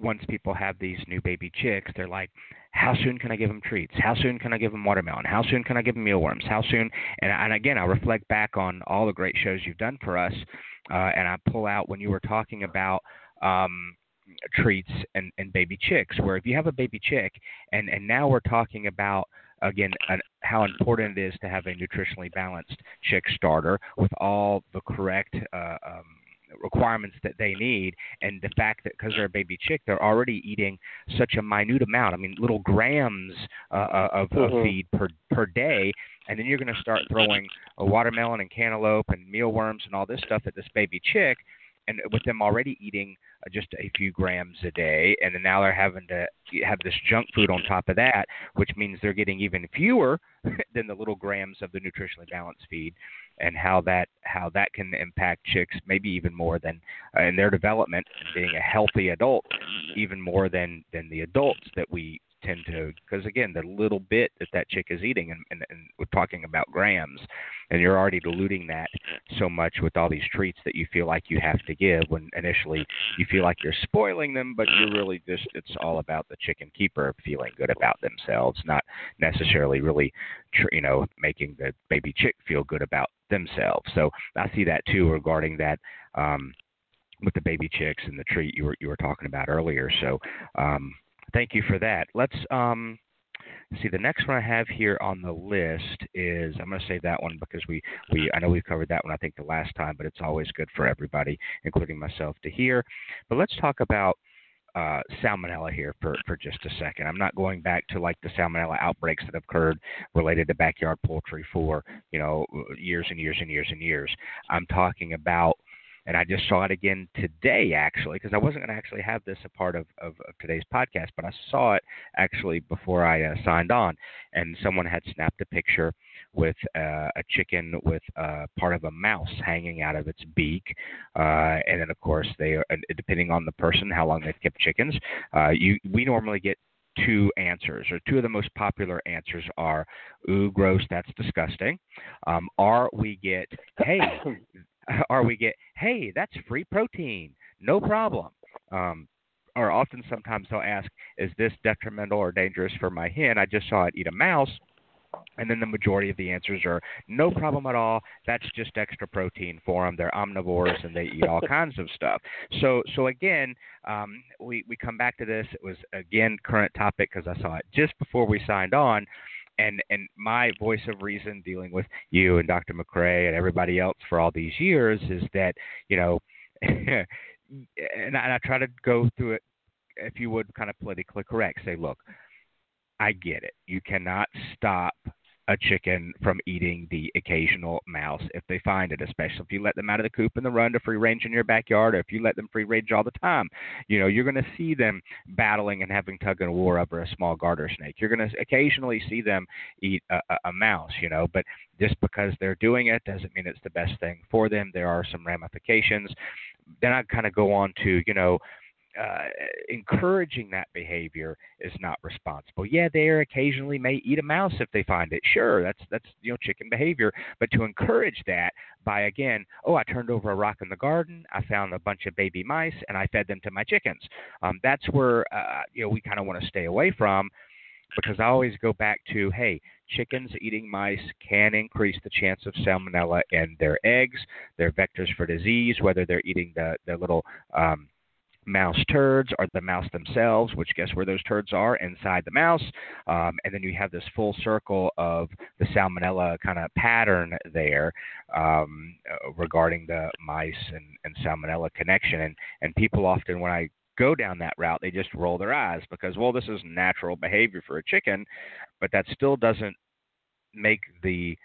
once people have these new baby chicks, they're like, how soon can I give them treats? How soon can I give them watermelon? How soon can I give them mealworms? How soon? And, and again, I reflect back on all the great shows you've done for us, uh, and I pull out when you were talking about um, treats and, and baby chicks, where if you have a baby chick, and, and now we're talking about again an, how important it is to have a nutritionally balanced chick starter with all the correct uh, um, requirements that they need, and the fact that because they're a baby chick, they're already eating such a minute amount. I mean, little grams uh, uh of, mm-hmm. of feed per per day, and then you're going to start throwing a watermelon and cantaloupe and mealworms and all this stuff at this baby chick and with them already eating just a few grams a day, and then now they're having to have this junk food on top of that, which means they're getting even fewer [laughs] than the little grams of the nutritionally balanced feed, and how that how that can impact chicks maybe even more than uh, in their development, and being a healthy adult, even more than than the adults that we tend to because again the little bit that that chick is eating and, and, and we're talking about grams and you're already diluting that so much with all these treats that you feel like you have to give when initially you feel like you're spoiling them but you're really just it's all about the chicken keeper feeling good about themselves not necessarily really you know making the baby chick feel good about themselves. So i see that too regarding that um with the baby chicks and the treat you were you were talking about earlier. So um Thank you for that. Let's um, see. The next one I have here on the list is I'm going to save that one because we we I know we've covered that one I think the last time, but it's always good for everybody, including myself, to hear. But let's talk about uh, salmonella here for, for just a second. I'm not going back to like the salmonella outbreaks that have occurred related to backyard poultry for you know years and years and years and years. I'm talking about and I just saw it again today actually because I wasn't going to actually have this a part of, of, of, today's podcast, but I saw it actually before I uh, signed on, and someone had snapped a picture with uh, a chicken with uh, part of a mouse hanging out of its beak, uh, and then of course they are depending on the person how long they've kept chickens. Uh, you we normally get two answers, or two of the most popular answers are, "Ooh, gross, that's disgusting," um, or we get, "Hey, [coughs] [laughs] or we get, hey, that's free protein, no problem. Um, or often sometimes they'll ask, is this detrimental or dangerous for my hen? I just saw it eat a mouse. And then the majority of the answers are no problem at all. That's just extra protein for them. They're omnivores and they eat all [laughs] kinds of stuff. So, so again, um, we we come back to this. It was again current topic because I saw it just before we signed on and and my voice of reason dealing with you and Dr. McCrea and everybody else for all these years is that you know, [laughs] and, I, and I try to go through it, if you would, kind of politically correct. Say, look, I get it. You cannot stop a chicken from eating the occasional mouse if they find it, especially if you let them out of the coop and the run to free range in your backyard, or if you let them free range all the time. You know, you're going to see them battling and having tug and war over a small garter snake. You're going to occasionally see them eat a, a, a mouse, you know, but just because they're doing it doesn't mean it's the best thing for them. There are some ramifications. Then I kind of go on to, you know, uh, encouraging that behavior is not responsible. Yeah, they occasionally may eat a mouse if they find it. Sure, that's that's you know chicken behavior. But to encourage that by again, oh, I turned over a rock in the garden, I found a bunch of baby mice, and I fed them to my chickens. Um, that's where uh, you know we kind of want to stay away from because I always go back to hey, chickens eating mice can increase the chance of salmonella in their eggs, their vectors for disease, whether they're eating the the little um, mouse turds or the mouse themselves, which guess where those turds are inside the mouse. Um, and then you have this full circle of the salmonella kind of pattern there um, regarding the mice and, and salmonella connection. And, and people often, when I go down that route, they just roll their eyes because, well, this is natural behavior for a chicken, but that still doesn't make the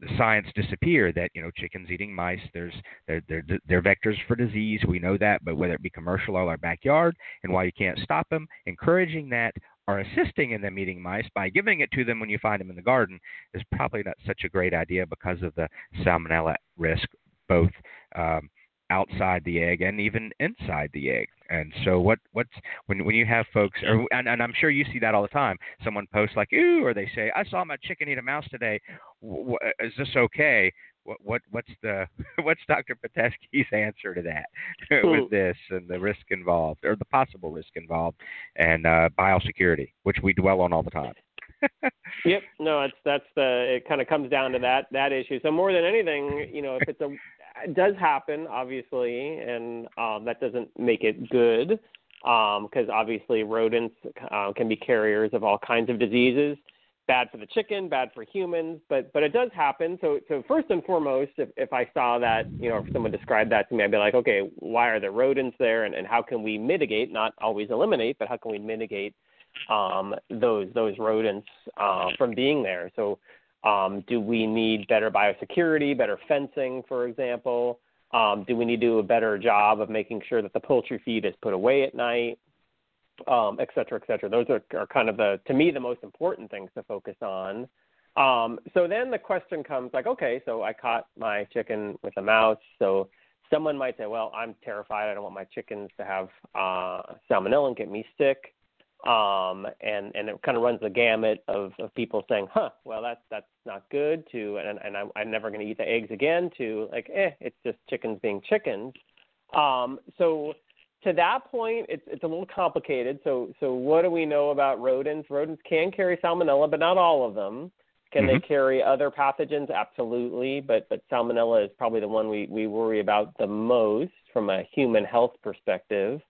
the science disappear that you know chickens eating mice there's they're, they're they're vectors for disease we know that but whether it be commercial or our backyard and why you can't stop them encouraging that or assisting in them eating mice by giving it to them when you find them in the garden is probably not such a great idea because of the salmonella risk both um, outside the egg and even inside the egg. And so what what's when when you have folks or and, and I'm sure you see that all the time. Someone posts like ooh or they say I saw my chicken eat a mouse today. W- is this okay? What what what's the [laughs] what's Dr. Pitesky's answer to that [laughs] with this and the risk involved or the possible risk involved and uh, biosecurity, which we dwell on all the time. [laughs] yep, no, it's that's the it kind of comes down to that that issue. So more than anything, you know, if it's a does happen, obviously, and um, that doesn't make it good because um, obviously rodents uh, can be carriers of all kinds of diseases. bad for the chicken, bad for humans, but but it does happen. So so first and foremost, if if I saw that, you know, if someone described that to me, I'd be like, okay, why are there rodents there, and and how can we mitigate, not always eliminate, but how can we mitigate um, those those rodents uh, from being there? So um, do we need better biosecurity, better fencing, for example? Um, do we need to do a better job of making sure that the poultry feed is put away at night? um, et cetera, et cetera. Those are, are kind of the, to me, the most important things to focus on. Um, so then the question comes like, okay, so I caught my chicken with a mouse. So someone might say, well, I'm terrified. I don't want my chickens to have uh, salmonella and get me sick. Um, and and it kind of runs the gamut of, of people saying, huh, well, that's that's not good. To and and I'm, I'm never going to eat the eggs again. To like, eh, it's just chickens being chickens. Um, so to that point, it's it's a little complicated. So so what do we know about rodents? Rodents can carry salmonella, but not all of them. Can mm-hmm. they carry other pathogens? Absolutely, but but salmonella is probably the one we we worry about the most from a human health perspective.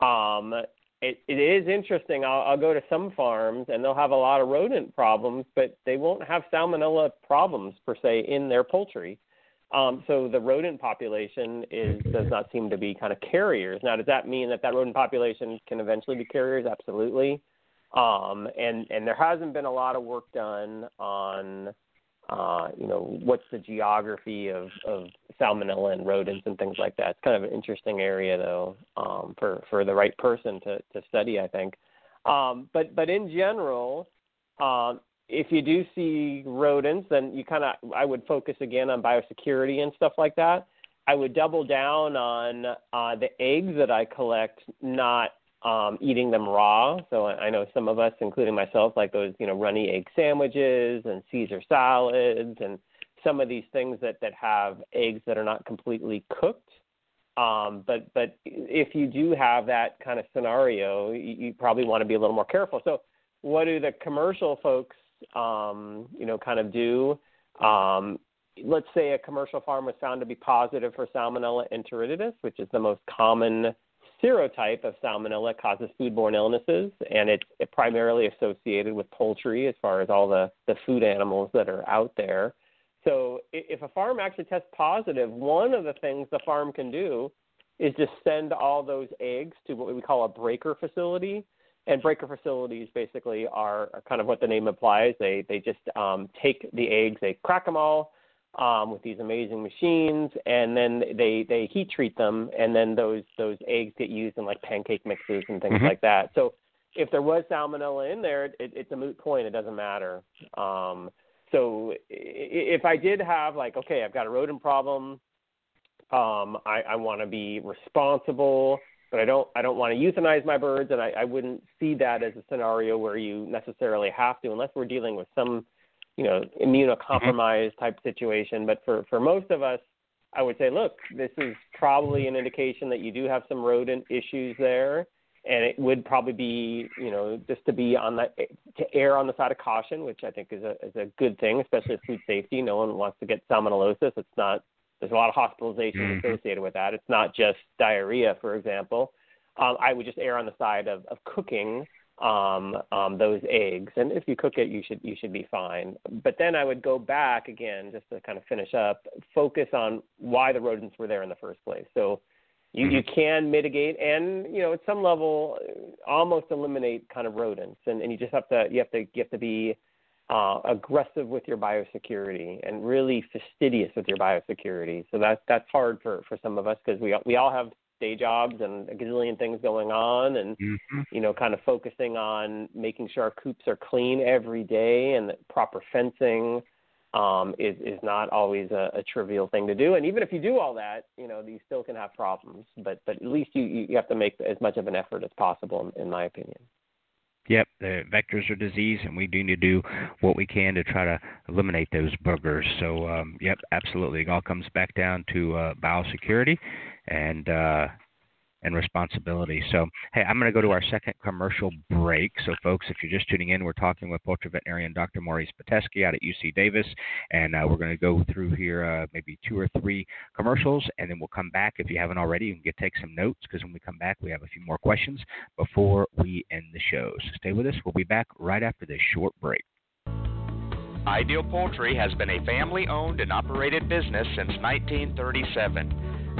Um, it, it is interesting. I'll, I'll go to some farms and they'll have a lot of rodent problems, but they won't have salmonella problems per se in their poultry. Um, so the rodent population is does not seem to be kind of carriers. Now, does that mean that that rodent population can eventually be carriers? Absolutely. Um, and and there hasn't been a lot of work done on, uh, you know, what's the geography of, of salmonella and rodents and things like that. It's kind of an interesting area though um, for for the right person to to study, I think. Um, but but in general, um, if you do see rodents, then you kind of I would focus again on biosecurity and stuff like that. I would double down on uh, the eggs that I collect, not um, eating them raw. So I know some of us, including myself, like those you know runny egg sandwiches and Caesar salads and some of these things that that have eggs that are not completely cooked. Um, but but if you do have that kind of scenario, you, you probably want to be a little more careful. So what do the commercial folks um, you know, kind of do. Um, let's say a commercial farm was found to be positive for Salmonella enteritidis, which is the most common serotype of Salmonella, causes foodborne illnesses, and it's primarily associated with poultry as far as all the, the food animals that are out there. So if a farm actually tests positive, one of the things the farm can do is just send all those eggs to what we call a breaker facility and breaker facilities basically are, are, kind of what the name implies. They they just um, take the eggs, they crack them all um, with these amazing machines, and then they they heat treat them, and then those those eggs get used in like pancake mixes and things mm-hmm. like that. So if there was salmonella in there, it, it's a moot point. It doesn't matter. Um, so if I did have like, okay, I've got a rodent problem, um, I, I want to be responsible but I don't I don't want to euthanize my birds, and I, I wouldn't see that as a scenario where you necessarily have to, unless we're dealing with some, you know, immunocompromised type situation. But for for most of us, I would say, look, this is probably an indication that you do have some rodent issues there, and it would probably be, you know, just to be on the to err on the side of caution, which I think is a is a good thing, especially with food safety. No one wants to get salmonellosis. It's not there's a lot of hospitalization mm-hmm. associated with that. It's not just diarrhea, for example. Um, I would just err on the side of, of cooking um, um, those eggs, and if you cook it, you should you should be fine. But then I would go back again, just to kind of finish up, focus on why the rodents were there in the first place. So you you mm-hmm. can mitigate and you know at some level almost eliminate kind of rodents, and, and you just have to you have to you have to be uh, aggressive with your biosecurity and really fastidious with your biosecurity. So that's that's hard for for some of us because we we all have day jobs and a gazillion things going on, and mm-hmm. you know, kind of focusing on making sure our coops are clean every day and proper fencing. Um, is is not always a, a trivial thing to do, and even if you do all that, you know you still can have problems. But but at least you you have to make as much of an effort as possible, in, in my opinion. Yep, the vectors are disease, and we do need to do what we can to try to eliminate those boogers. So, um, yep, absolutely. It all comes back down to uh, biosecurity and uh, and responsibility. So, hey, I'm going to go to our second commercial break. So, folks, if you're just tuning in, we're talking with poultry veterinarian Dr. Maurice Pitesky out at UC Davis, and uh, we're going to go through here uh, maybe two or three commercials, and then we'll come back. If you haven't already, you can get take some notes because when we come back, we have a few more questions before we end the show. So, stay with us. We'll be back right after this short break. Ideal Poultry has been a family owned and operated business since 1937.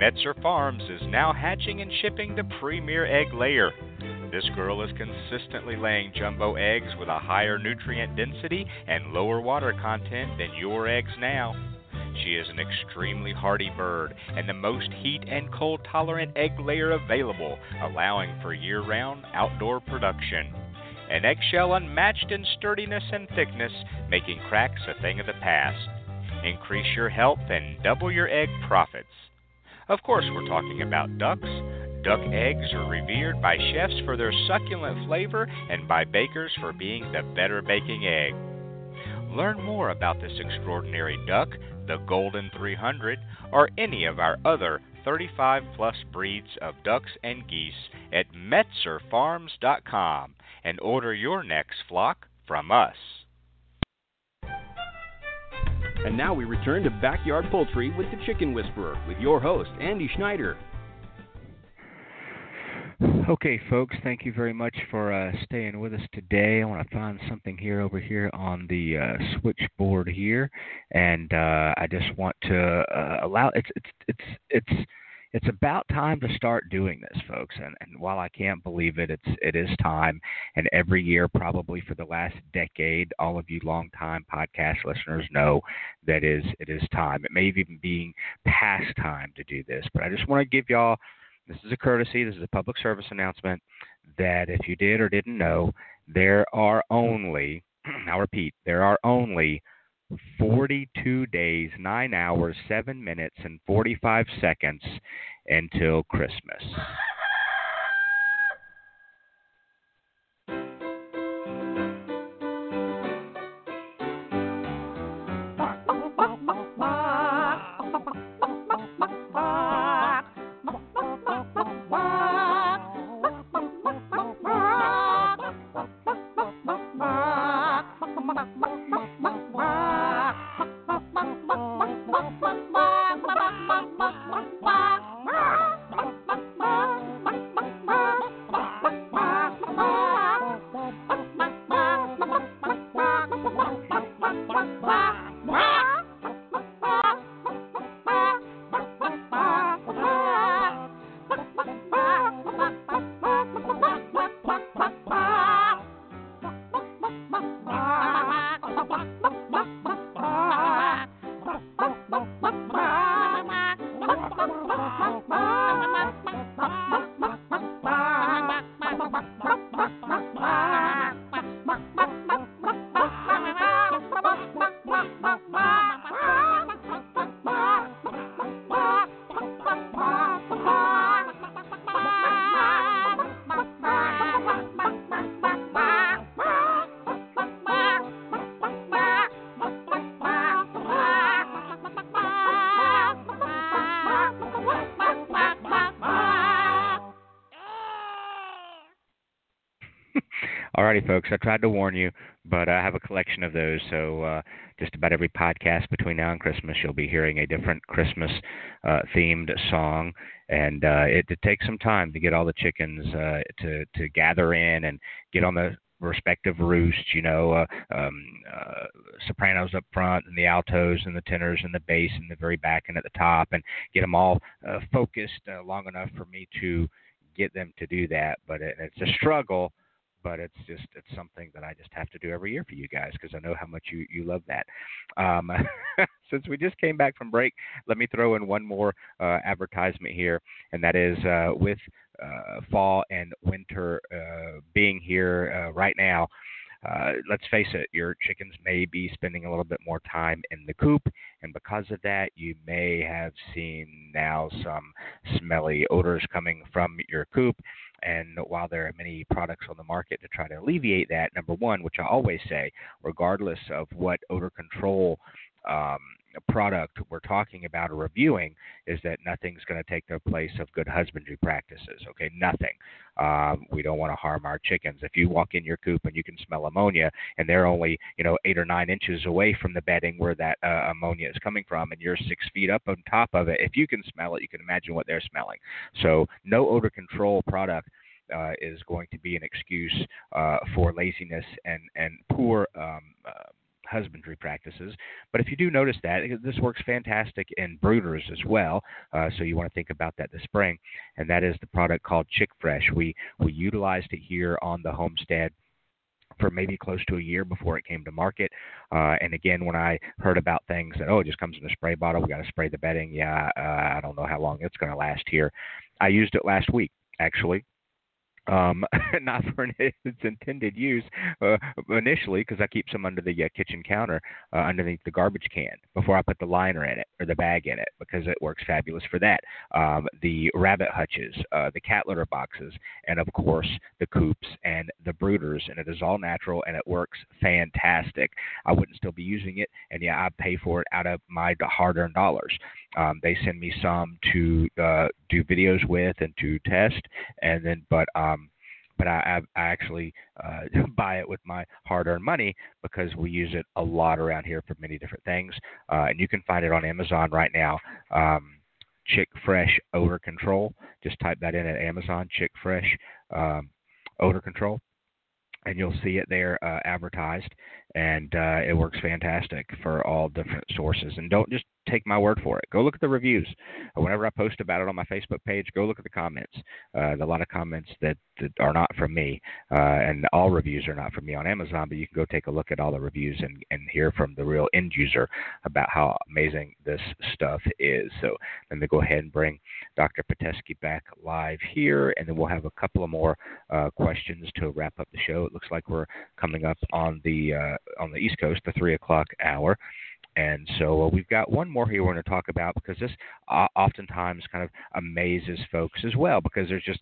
Metzer Farms is now hatching and shipping the premier egg layer. This girl is consistently laying jumbo eggs with a higher nutrient density and lower water content than your eggs now. She is an extremely hardy bird and the most heat and cold tolerant egg layer available, allowing for year round outdoor production. An eggshell unmatched in sturdiness and thickness, making cracks a thing of the past. Increase your health and double your egg profits. Of course, we're talking about ducks. Duck eggs are revered by chefs for their succulent flavor and by bakers for being the better baking egg. Learn more about this extraordinary duck, the Golden 300, or any of our other 35 plus breeds of ducks and geese at metzerfarms.com and order your next flock from us. And now we return to Backyard Poultry with the Chicken Whisperer with your host, Andy Schneider. Okay, folks, thank you very much for uh, staying with us today. I want to find something here over here on the uh, switchboard here, and uh, I just want to uh, allow it's it's it's it's it's about time to start doing this, folks. And, and while I can't believe it, it's it is time. And every year, probably for the last decade, all of you longtime podcast listeners know that is it is time. It may even be past time to do this, but I just want to give y'all. This is a courtesy. This is a public service announcement that if you did or didn't know, there are only, [clears throat] I'll repeat, there are only 42 days, 9 hours, 7 minutes, and 45 seconds until Christmas. Folks. I tried to warn you, but I have a collection of those. So uh, just about every podcast between now and Christmas, you'll be hearing a different Christmas uh, themed song, and uh, it, it takes some time to get all the chickens uh, to to gather in and get on the respective roosts. You know, uh, um, uh, sopranos up front, and the altos, and the tenors, and the bass, and the very back and at the top, and get them all uh, focused uh, long enough for me to get them to do that. But it, it's a struggle but it's just it's something that I just have to do every year for you guys because I know how much you you love that. Um, [laughs] since we just came back from break, let me throw in one more uh, advertisement here, and that is uh, with uh, fall and winter uh, being here uh, right now. Uh, let's face it, your chickens may be spending a little bit more time in the coop, and because of that, you may have seen now some smelly odors coming from your coop. And while there are many products on the market to try to alleviate that, number one, which I always say, regardless of what odor control um, product we're talking about or reviewing, is that nothing's going to take the place of good husbandry practices. Okay, nothing. Um, we don't want to harm our chickens. If you walk in your coop and you can smell ammonia, and they're only you know eight or nine inches away from the bedding where that uh, ammonia is coming from, and you're six feet up on top of it, if you can smell it, you can imagine what they're smelling. So no odor control product uh, is going to be an excuse uh, for laziness and and poor um, uh, husbandry practices. But if you do notice that, this works fantastic in brooders as well. Uh, so you want to think about that this spring, and that is the product called Chick Fresh. We we utilized it here on the homestead for maybe close to a year before it came to market. Uh, and again, when I heard about things that oh, it just comes in a spray bottle, we got to spray the bedding. Yeah, uh, I don't know how long it's going to last here. I used it last week actually um, [laughs] not for its intended use uh, initially, because I keep some under the uh, kitchen counter, uh, underneath the garbage can, before I put the liner in it or the bag in it, because it works fabulous for that. Um, the rabbit hutches, uh, the cat litter boxes, and of course the coops and the brooders, and it is all natural and it works fantastic. I wouldn't still be using it, and yeah, I pay for it out of my hard-earned dollars. Um, they send me some to uh, do videos with and to test, and then but um, but I, I actually uh, [laughs] buy it with my hard-earned money because we use it a lot around here for many different things, uh, and you can find it on Amazon right now. Um, Chick Fresh odor control. Just type that in at Amazon. Chick Fresh um, odor control, and you'll see it there uh, advertised and uh, it works fantastic for all different sources. And don't just take my word for it. Go look at the reviews. Whenever I post about it on my Facebook page, go look at the comments. Uh, a lot of comments that, that are not from me, uh, and all reviews are not from me on Amazon. But you can go take a look at all the reviews and, and hear from the real end user about how amazing this stuff is. So let me go ahead and bring Dr. Pitesky back live here, and then we'll have a couple of more uh, questions to wrap up the show. It looks like we're coming up on the uh, on the East Coast, the three o'clock hour. And so uh, we've got one more here we're going to talk about because this uh, oftentimes kind of amazes folks as well because there's just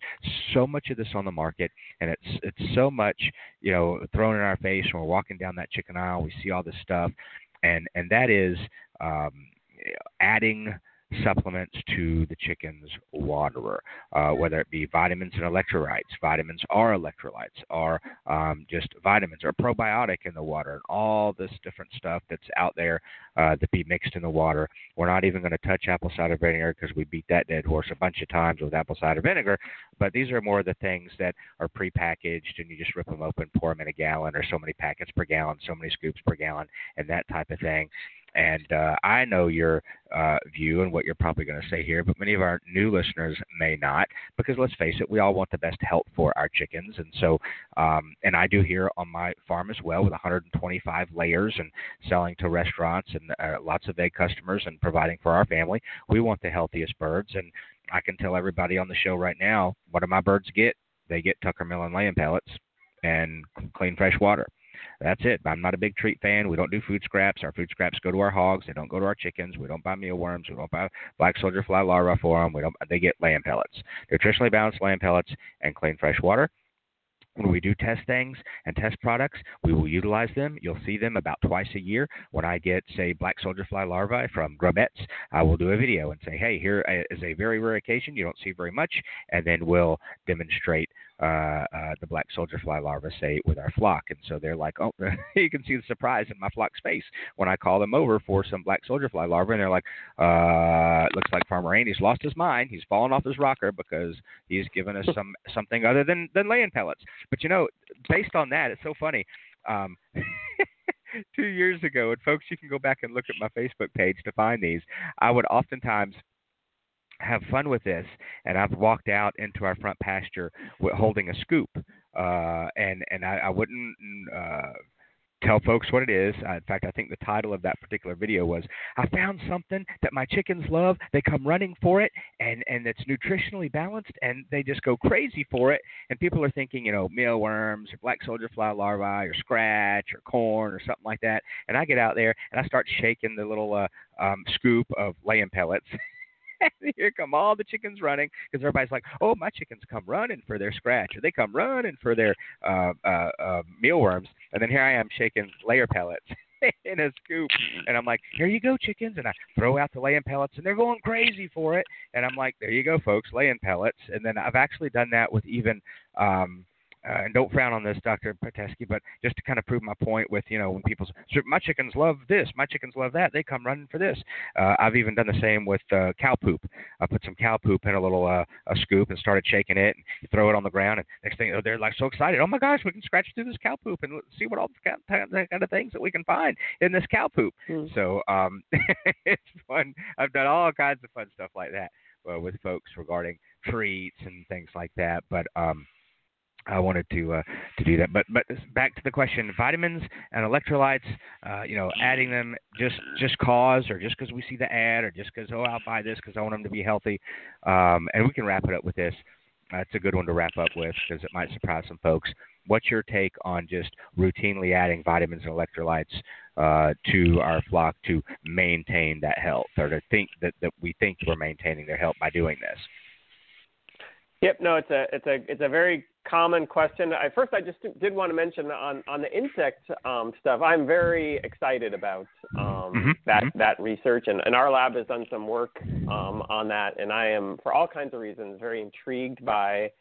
so much of this on the market and it's it's so much you know thrown in our face when we're walking down that chicken aisle we see all this stuff and and that is um, adding supplements to the chicken's waterer, uh, whether it be vitamins and electrolytes. Vitamins are electrolytes, or um, just vitamins, or probiotic in the water, and all this different stuff that's out there uh, that be mixed in the water. We're not even going to touch apple cider vinegar because we beat that dead horse a bunch of times with apple cider vinegar. But these are more of the things that are prepackaged, and you just rip them open, pour them in a gallon, or so many packets per gallon, so many scoops per gallon, and that type of thing. And uh, I know your uh, view and what you're probably going to say here, but many of our new listeners may not, because let's face it, we all want the best health for our chickens. And so, um, and I do here on my farm as well with 125 layers and selling to restaurants and uh, lots of egg customers and providing for our family. We want the healthiest birds. And I can tell everybody on the show right now what do my birds get? They get Tucker Milling laying pellets and clean fresh water. That's it. I'm not a big treat fan. We don't do food scraps. Our food scraps go to our hogs. They don't go to our chickens. We don't buy mealworms. We don't buy black soldier fly larvae for them. We don't. They get lamb pellets, nutritionally balanced lamb pellets, and clean fresh water. When we do test things and test products, we will utilize them. You'll see them about twice a year. When I get, say, black soldier fly larvae from Grubbets, I will do a video and say, hey, here uh, is a very rare occasion. You don't see very much. And then we'll demonstrate uh, uh, the black soldier fly larvae say with our flock. And so they're like, oh, [laughs] you can see the surprise in my flock's face when I call them over for some black soldier fly larvae. And they're like, uh, it looks like Farmer Andy's lost his mind. He's fallen off his rocker because he's given us [laughs] some something other than, than laying pellets. But you know, based on that, it's so funny. Um, [laughs] two years ago, and folks, you can go back and look at my Facebook page to find these. I would oftentimes have fun with this. And I've walked out into our front pasture with, holding a scoop uh, and and I, I wouldn't uh, tell folks what it is. Uh, in fact, I think the title of that particular video was "I found something that my chickens love. They come running for it, and and it's nutritionally balanced, and they just go crazy for it." And people are thinking, you know, mealworms or black soldier fly larvae or scratch or corn or something like that. And I get out there and I start shaking the little uh, um, scoop of laying pellets. [laughs] [laughs] here come all the chickens running because everybody's like, "Oh, my chickens come running for their scratch, or they come running for their uh, uh, uh, mealworms." And then here I am shaking layer pellets [laughs] in a scoop, and I'm like, "Here you go, chickens!" And I throw out the laying pellets, and they're going crazy for it. And I'm like, "There you go, folks, laying pellets." And then I've actually done that with even um, uh, and don't frown on this, Dr. Pitesky, but just to kind of prove my point with, you know, when people say, my chickens love this, my chickens love that, they come running for this. Uh, I've even done the same with uh, cow poop. I put some cow poop in a little uh, a scoop and started shaking it and throw it on the ground. And next thing, they're like so excited. Oh my gosh, we can scratch through this cow poop and see what all the kind of things that we can find in this cow poop. Mm. So um, [laughs] it's fun. I've done all kinds of fun stuff like that uh, with folks regarding treats and things like that. But um, I wanted to uh, to do that. But but back to the question: vitamins and electrolytes. Uh, you know, adding them just just cause, or just because we see the ad, or just because oh I'll buy this because I want them to be healthy. Um, and we can wrap it up with this. That's a good one to wrap up with because it might surprise some folks. What's your take on just routinely adding vitamins and electrolytes uh, to our flock to maintain that health, or to think that, that we think we're maintaining their health by doing this? Yep, no, it's a it's a it's a very common question. I, first, I just did want to mention on on the insect um, stuff. I'm very excited about um, mm-hmm. that mm-hmm. that research, and, and our lab has done some work um, on that. And I am, for all kinds of reasons, very intrigued by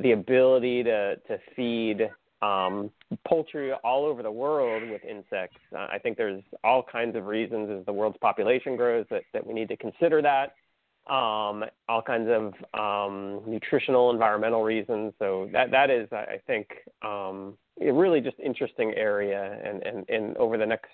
the ability to to feed um, poultry all over the world with insects. Uh, I think there's all kinds of reasons as the world's population grows that that we need to consider that um, all kinds of um, nutritional, environmental reasons. So that that is, I think, um, a really just interesting area, and and, and over the next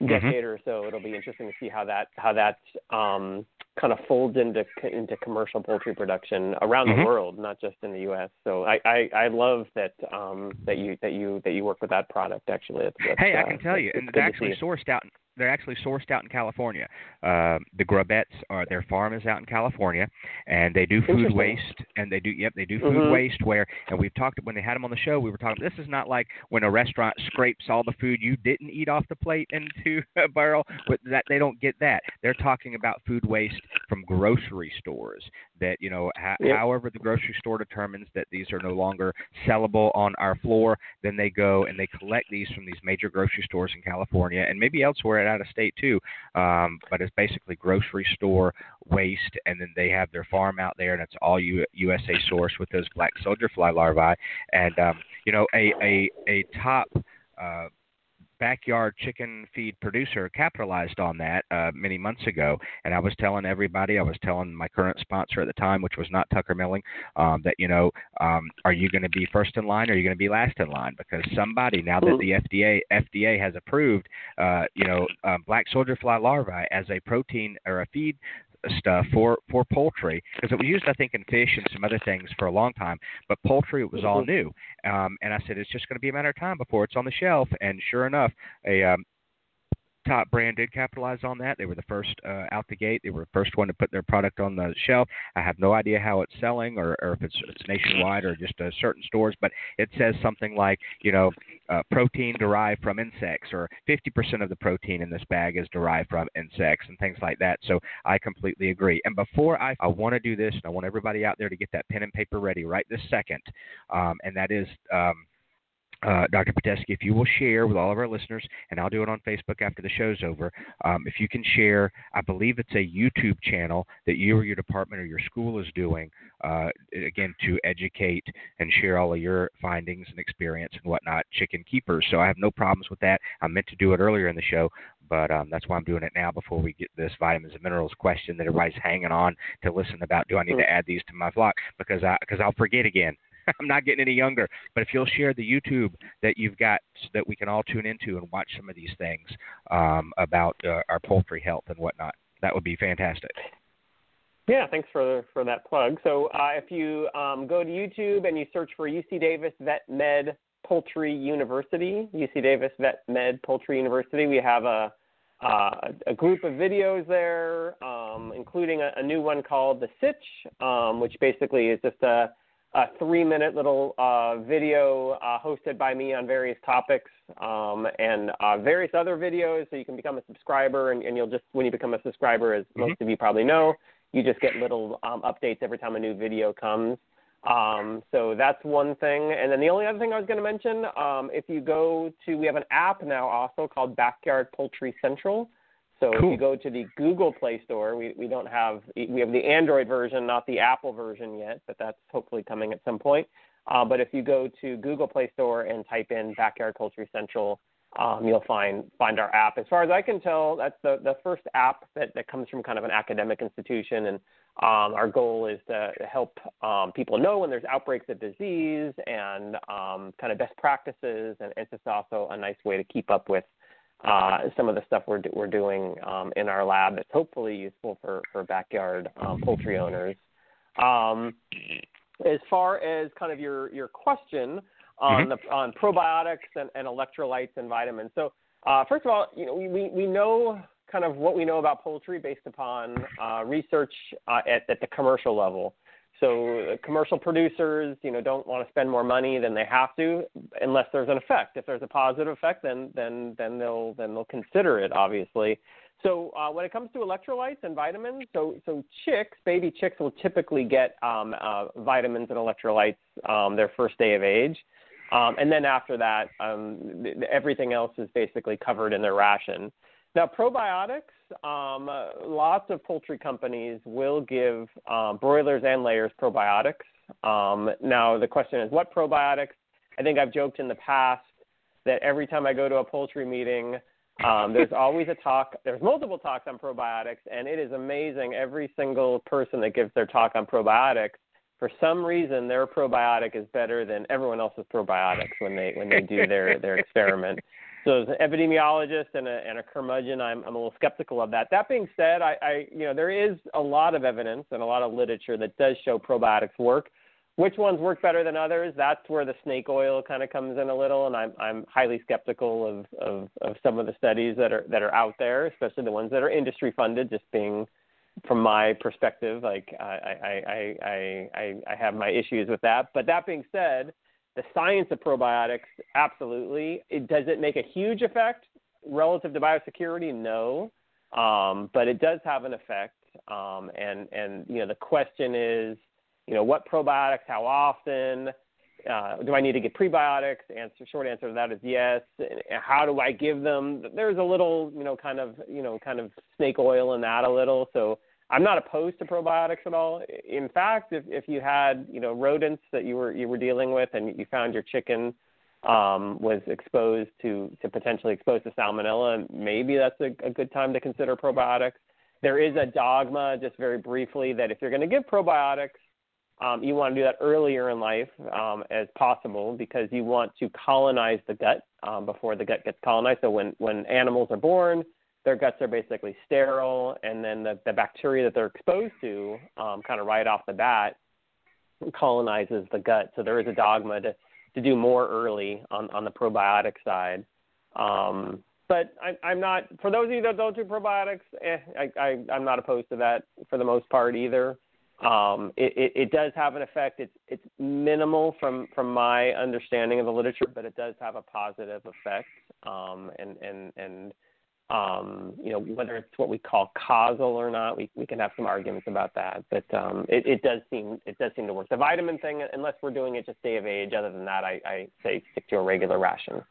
mm-hmm. decade mm-hmm. or so, it'll be interesting to see how that how that um, kind of folds into into commercial poultry production around mm-hmm. the world, not just in the U.S. So I, I, I love that um, that you that you that you work with that product. Actually, it's, it's, hey, uh, I can tell you, and it's actually sourced out they're actually sourced out in California. Uh, the Grubbets are their farm is out in California, and they do food waste. And they do yep, they do food mm-hmm. waste where. And we've talked when they had them on the show. We were talking. This is not like when a restaurant scrapes all the food you didn't eat off the plate into [laughs] a barrel. But that they don't get that. They're talking about food waste from grocery stores. That you know, ha- yep. however the grocery store determines that these are no longer sellable on our floor, then they go and they collect these from these major grocery stores in California and maybe elsewhere out of state too. Um, but it's basically grocery store waste, and then they have their farm out there, and it's all U- USA source with those black soldier fly larvae. And um, you know, a a a top uh, backyard chicken feed producer capitalized on that uh, many months ago. And I was telling everybody, I was telling my current sponsor at the time, which was not Tucker Milling, um, that you know, um, are you going to be first in line or are you going to be last in line? Because somebody now that the FDA FDA has approved, uh, you know, uh, black soldier fly larvae as a protein or a feed stuff for for poultry because it was used I think in fish and some other things for a long time, but poultry it was all mm-hmm. new. Um, and I said it's just going to be a matter of time before it's on the shelf. And sure enough, a um, top brand did capitalize on that. They were the first uh, out the gate. They were the first one to put their product on the shelf. I have no idea how it's selling or, or if it's, it's nationwide or just uh, certain stores, but it says something like, you know, uh, protein derived from insects or 50% of the protein in this bag is derived from insects and things like that. So I completely agree. And before I, I want to do this, and I want everybody out there to get that pen and paper ready right this second, um, and that is um, – uh, Dr. Pitesky, if you will share with all of our listeners, and I'll do it on Facebook after the show's over, um, if you can share, I believe it's a YouTube channel that you or your department or your school is doing, uh, again, to educate and share all of your findings and experience and whatnot, chicken keepers. So I have no problems with that. I meant to do it earlier in the show, but um, that's why I'm doing it now before we get this vitamins and minerals question that everybody's hanging on to listen about. Do I need to add these to my flock? Because I because I'll forget again. [laughs] I'm not getting any younger. But if you'll share the YouTube that you've got so that we can all tune into and watch some of these things um, about uh, our poultry health and whatnot, that would be fantastic. Yeah, thanks for for that plug. So uh, if you um, go to YouTube and you search for UC Davis Vet Med Poultry University, UC Davis Vet Med Poultry University, we have a uh, a group of videos there, um, including a, a, new one called the Sitch, um, which basically is just a, a three-minute little uh, video uh, hosted by me on various topics um, and uh, various other videos. So you can become a subscriber, and, and, you'll just when you become a subscriber, as mm-hmm. most of you probably know, you just get little um, updates every time a new video comes. Um, so that's one thing. And then the only other thing I was going to mention, um, if you go to, we have an app now also called Backyard Poultry Central. So cool. if you go to the Google Play Store, we, we don't have, we have the Android version, not the Apple version yet, but that's hopefully coming at some point. Uh, but if you go to Google Play Store and type in Backyard Poultry Central, um, you'll find find our app. As far as I can tell, that's the, the first app that, that comes from kind of an academic institution, and um, our goal is to help um, people know when there's outbreaks of disease and um, kind of best practices, and it's just also a nice way to keep up with uh, some of the stuff we're we're doing um, in our lab that's hopefully useful for for backyard um, poultry owners. as far as kind of your your question on mm-hmm. the on probiotics and, and electrolytes and vitamins. So uh, first of all, you know we, we know kind of what we know about poultry based upon uh, research uh, at, at the commercial level. So commercial producers, you know, don't want to spend more money than they have to unless there's an effect. If there's a positive effect, then then then they'll then they'll consider it, obviously. So uh, when it comes to electrolytes and vitamins, so so chicks, baby chicks will typically get um, uh, vitamins and electrolytes um, their first day of age. Um, and then after that, um, everything else is basically covered in their ration. Now, probiotics, um, lots of poultry companies will give um, broilers and layers probiotics. Um, now, the question is, what probiotics? I think I've joked in the past that every time I go to a poultry meeting, um, there's [laughs] always a talk. There's multiple talks on probiotics, and it is amazing. Every single person that gives their talk on probiotics for some reason their probiotic is better than everyone else's probiotics when they when they do their their [laughs] experiment. So as an epidemiologist and a, and a curmudgeon, I'm, I'm a little skeptical of that. That being said, I, I you know there is a lot of evidence and a lot of literature that does show probiotics work. Which ones work better than others? That's where the snake oil kind of comes in a little, and I'm I'm highly skeptical of, of, of some of the studies that are that are out there, especially the ones that are industry funded, just being from my perspective, like I, I, I, I, I have my issues with that. But that being said, the science of probiotics, absolutely. It, does it make a huge effect relative to biosecurity? No, um, but it does have an effect. Um, and and you know the question is, you know, what probiotics, how often? Uh, do I need to get prebiotics? Answer short answer to that is yes. How do I give them? There's a little, you know, kind of, you know, kind of snake oil in that a little. So I'm not opposed to probiotics at all. In fact, if if you had, you know, rodents that you were you were dealing with and you found your chicken um, was exposed to to potentially exposed to salmonella, maybe that's a, a good time to consider probiotics. There is a dogma, just very briefly, that if you're going to give probiotics, um, you want to do that earlier in life um, as possible because you want to colonize the gut um, before the gut gets colonized. So when, when animals are born, their guts are basically sterile, and then the, the bacteria that they're exposed to, um, kind of right off the bat, colonizes the gut. So there is a dogma to, to do more early on, on the probiotic side. Um, but I, I'm not, for those of you that don't do probiotics, eh, I, I'm not opposed to that for the most part either. Um, it, it, it, does have an effect. It's, it's minimal from, from my understanding of the literature, but it does have a positive effect. Um, and and, and um, you know whether it's what we call causal or not, we, we can have some arguments about that. But um, it, it does seem it does seem to work. The vitamin thing, unless we're doing it just day of age. Other than that, I, I say stick to a regular ration.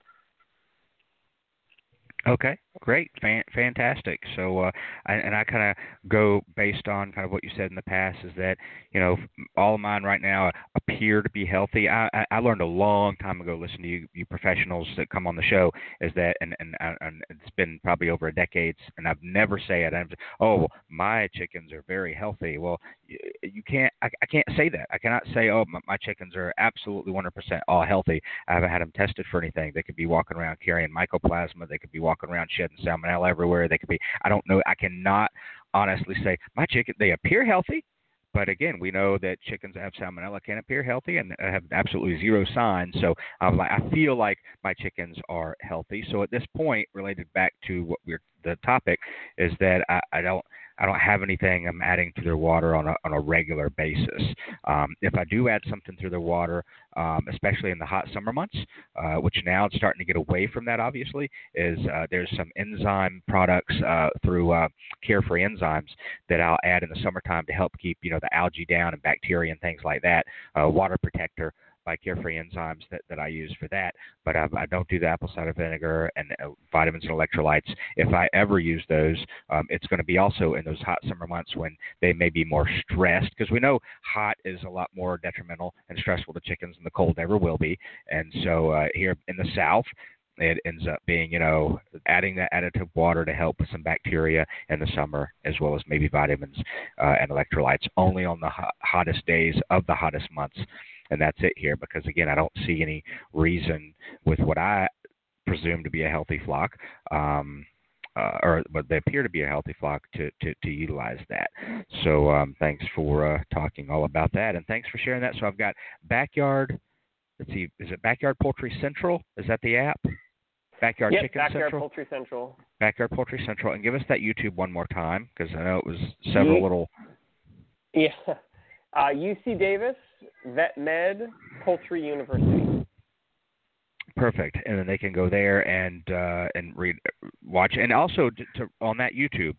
Okay, great, Fan- fantastic. So, uh, I, and I kind of go based on kind of what you said in the past is that you know all of mine right now appear to be healthy. I, I, learned a long time ago, listening to you, you professionals that come on the show, is that and and, and it's been probably over a decade, and I've never say it. I'm, oh, my chickens are very healthy. Well, you, you can't. I, I can't say that. I cannot say, oh, my, my chickens are absolutely 100% all healthy. I haven't had them tested for anything. They could be walking around carrying mycoplasma. They could be walking around shedding salmonella everywhere. They could be. I don't know. I cannot honestly say my chicken. They appear healthy. But again, we know that chickens that have salmonella can appear healthy and have absolutely zero signs. So um, like, I feel like my chickens are healthy. So at this point, related back to what we're the topic, is that I, I don't I don't have anything I'm adding to their water on a on a regular basis. Um, if I do add something to their water, um, especially in the hot summer months, uh, which now it's starting to get away from that. Obviously, is uh, there's some enzyme products uh, through uh, Carefree Enzymes that I'll add in the summertime to help keep you know the algae down and bacteria and things like that. Uh, water protector by Carefree Enzymes that, that I use for that. But I, I don't do the apple cider vinegar and uh, vitamins and electrolytes. If I ever use those, um, it's going to be also in those hot summer months when they may be more stressed because we know hot is a lot more detrimental and stressful to chickens than the cold ever will be. And so uh, here in the South, it ends up being, you know, adding that additive water to help with some bacteria in the summer, as well as maybe vitamins uh, and electrolytes, only on the hot, hottest days of the hottest months and that's it here because again I don't see any reason with what I presume to be a healthy flock. Um, uh, or but they appear to be a healthy flock to, to, to utilize that. So um, thanks for uh, talking all about that, and thanks for sharing that. So I've got backyard. Let's see, is it Backyard Poultry Central? Is that the app? Backyard yep, Chicken Backyard Central. Poultry Central. Backyard Poultry Central, and give us that YouTube one more time because I know it was several Ye- little. Yeah. [laughs] Uh, UC Davis Vet Med Poultry University. Perfect, and then they can go there and uh, and read, watch, and also to, to, on that YouTube.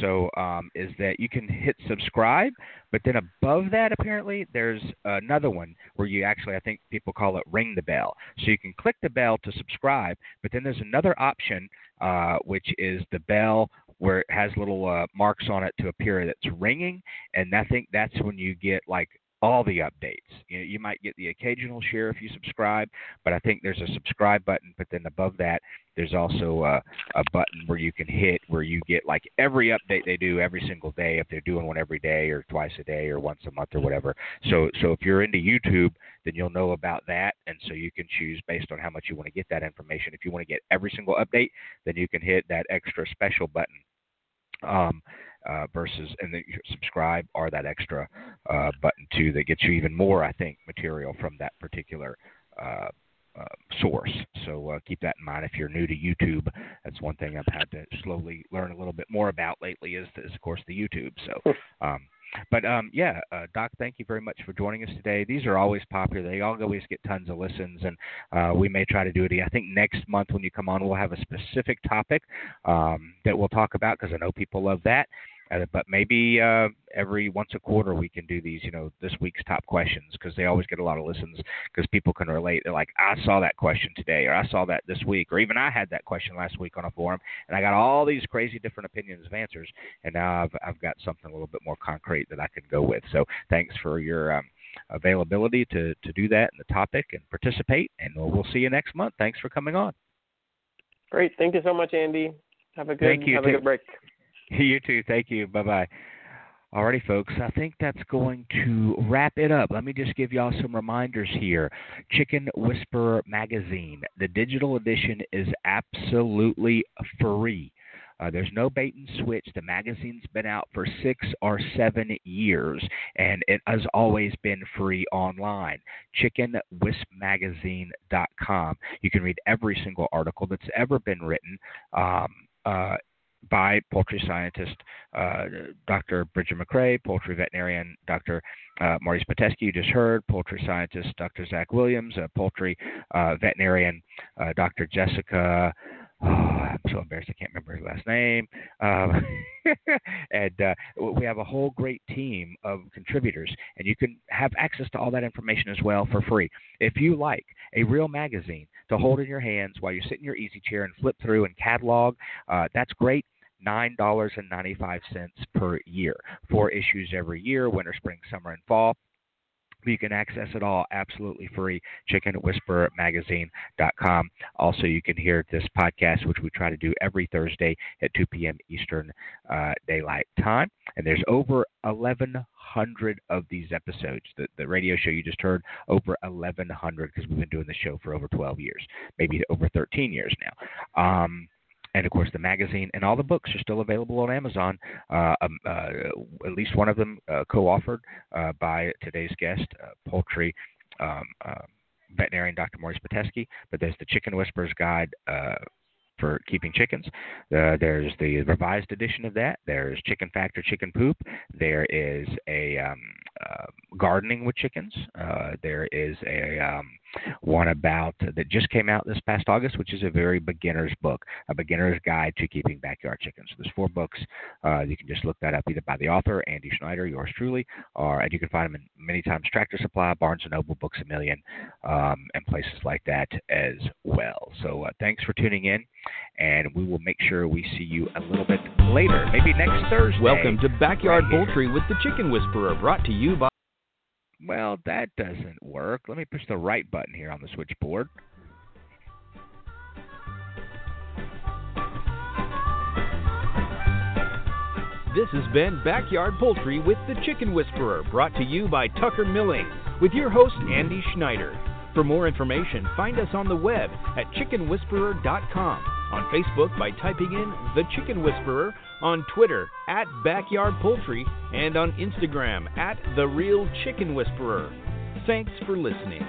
So um, is that you can hit subscribe, but then above that apparently there's another one where you actually I think people call it ring the bell. So you can click the bell to subscribe, but then there's another option uh, which is the bell where it has little uh, marks on it to appear that's ringing, and I think that's when you get like all the updates. You, know, you might get the occasional share if you subscribe, but I think there's a subscribe button. But then above that, there's also a, a button where you can hit where you get like every update they do every single day if they're doing one every day or twice a day or once a month or whatever. So so if you're into YouTube, then you'll know about that, and so you can choose based on how much you want to get that information. If you want to get every single update, then you can hit that extra special button. Um, uh, versus and then you subscribe or that extra uh, button too that gets you even more I think material from that particular uh, uh, source. So uh, keep that in mind if you're new to YouTube. That's one thing I've had to slowly learn a little bit more about lately is, is of course the YouTube. So. Um, but um, yeah, uh, Doc, thank you very much for joining us today. These are always popular. They always get tons of listens, and uh, we may try to do it. I think next month when you come on, we'll have a specific topic um, that we'll talk about because I know people love that. Uh, but maybe uh, every once a quarter we can do these, you know, this week's top questions because they always get a lot of listens because people can relate. They're like, I saw that question today, or I saw that this week, or even I had that question last week on a forum, and I got all these crazy different opinions of answers, and now I've I've got something a little bit more concrete that I can go with. So thanks for your um, availability to to do that and the topic and participate, and we'll, we'll see you next month. Thanks for coming on. Great. Thank you so much, Andy. Have a good Thank you. have a good break. [laughs] You too. Thank you. Bye bye. Alrighty, folks. I think that's going to wrap it up. Let me just give y'all some reminders here. Chicken Whisperer magazine. The digital edition is absolutely free. Uh, there's no bait and switch. The magazine's been out for six or seven years, and it has always been free online. ChickenWhispererMagazine.com. You can read every single article that's ever been written. Um, uh, by poultry scientist uh, Dr. Brigid McCrea, poultry veterinarian Dr. Uh, Maurice Pitesky, you just heard, poultry scientist Dr. Zach Williams, uh, poultry veterinarian uh, Dr. Jessica. Oh, [sighs] I'm so embarrassed I can't remember his last name. Um, [laughs] and uh, we have a whole great team of contributors, and you can have access to all that information as well for free. If you like a real magazine to hold in your hands while you sit in your easy chair and flip through and catalog, uh, that's great. $9.95 per year. Four issues every year winter, spring, summer, and fall. You can access it all absolutely free. ChickenWhispererMagazine.com. Also, you can hear this podcast, which we try to do every Thursday at 2 p.m. Eastern uh, Daylight Time. And there's over 1,100 of these episodes. The, the radio show you just heard, over 1,100 because we've been doing the show for over 12 years, maybe over 13 years now. Um, and of course, the magazine and all the books are still available on Amazon. Uh, um, uh, at least one of them uh, co-authored uh, by today's guest, uh, poultry um, uh, veterinarian Dr. Maurice Pitesky. But there's the Chicken Whisperer's Guide for keeping chickens. Uh, there's the revised edition of that. There's Chicken Fact or Chicken Poop. There is a um, uh, gardening with chickens. Uh, there is a um, one about that just came out this past August, which is a very beginner's book, a beginner's guide to keeping backyard chickens. So there's four books. Uh, you can just look that up either by the author Andy Schneider, yours truly, or and you can find them in many times Tractor Supply, Barnes and Noble, Books a Million, um, and places like that as well. So uh, thanks for tuning in, and we will make sure we see you a little bit later, maybe next Thursday. Welcome to Backyard right Poultry with the Chicken Whisperer, brought to you by. Well, that doesn't work. Let me push the right button here on the switchboard. This has been Backyard Poultry with the Chicken Whisperer, brought to you by Tucker Milling, with your host, Andy Schneider. For more information, find us on the web at chickenwhisperer.com, on Facebook by typing in The Chicken Whisperer, on Twitter at Backyard Poultry, and on Instagram at The Real Chicken Whisperer. Thanks for listening.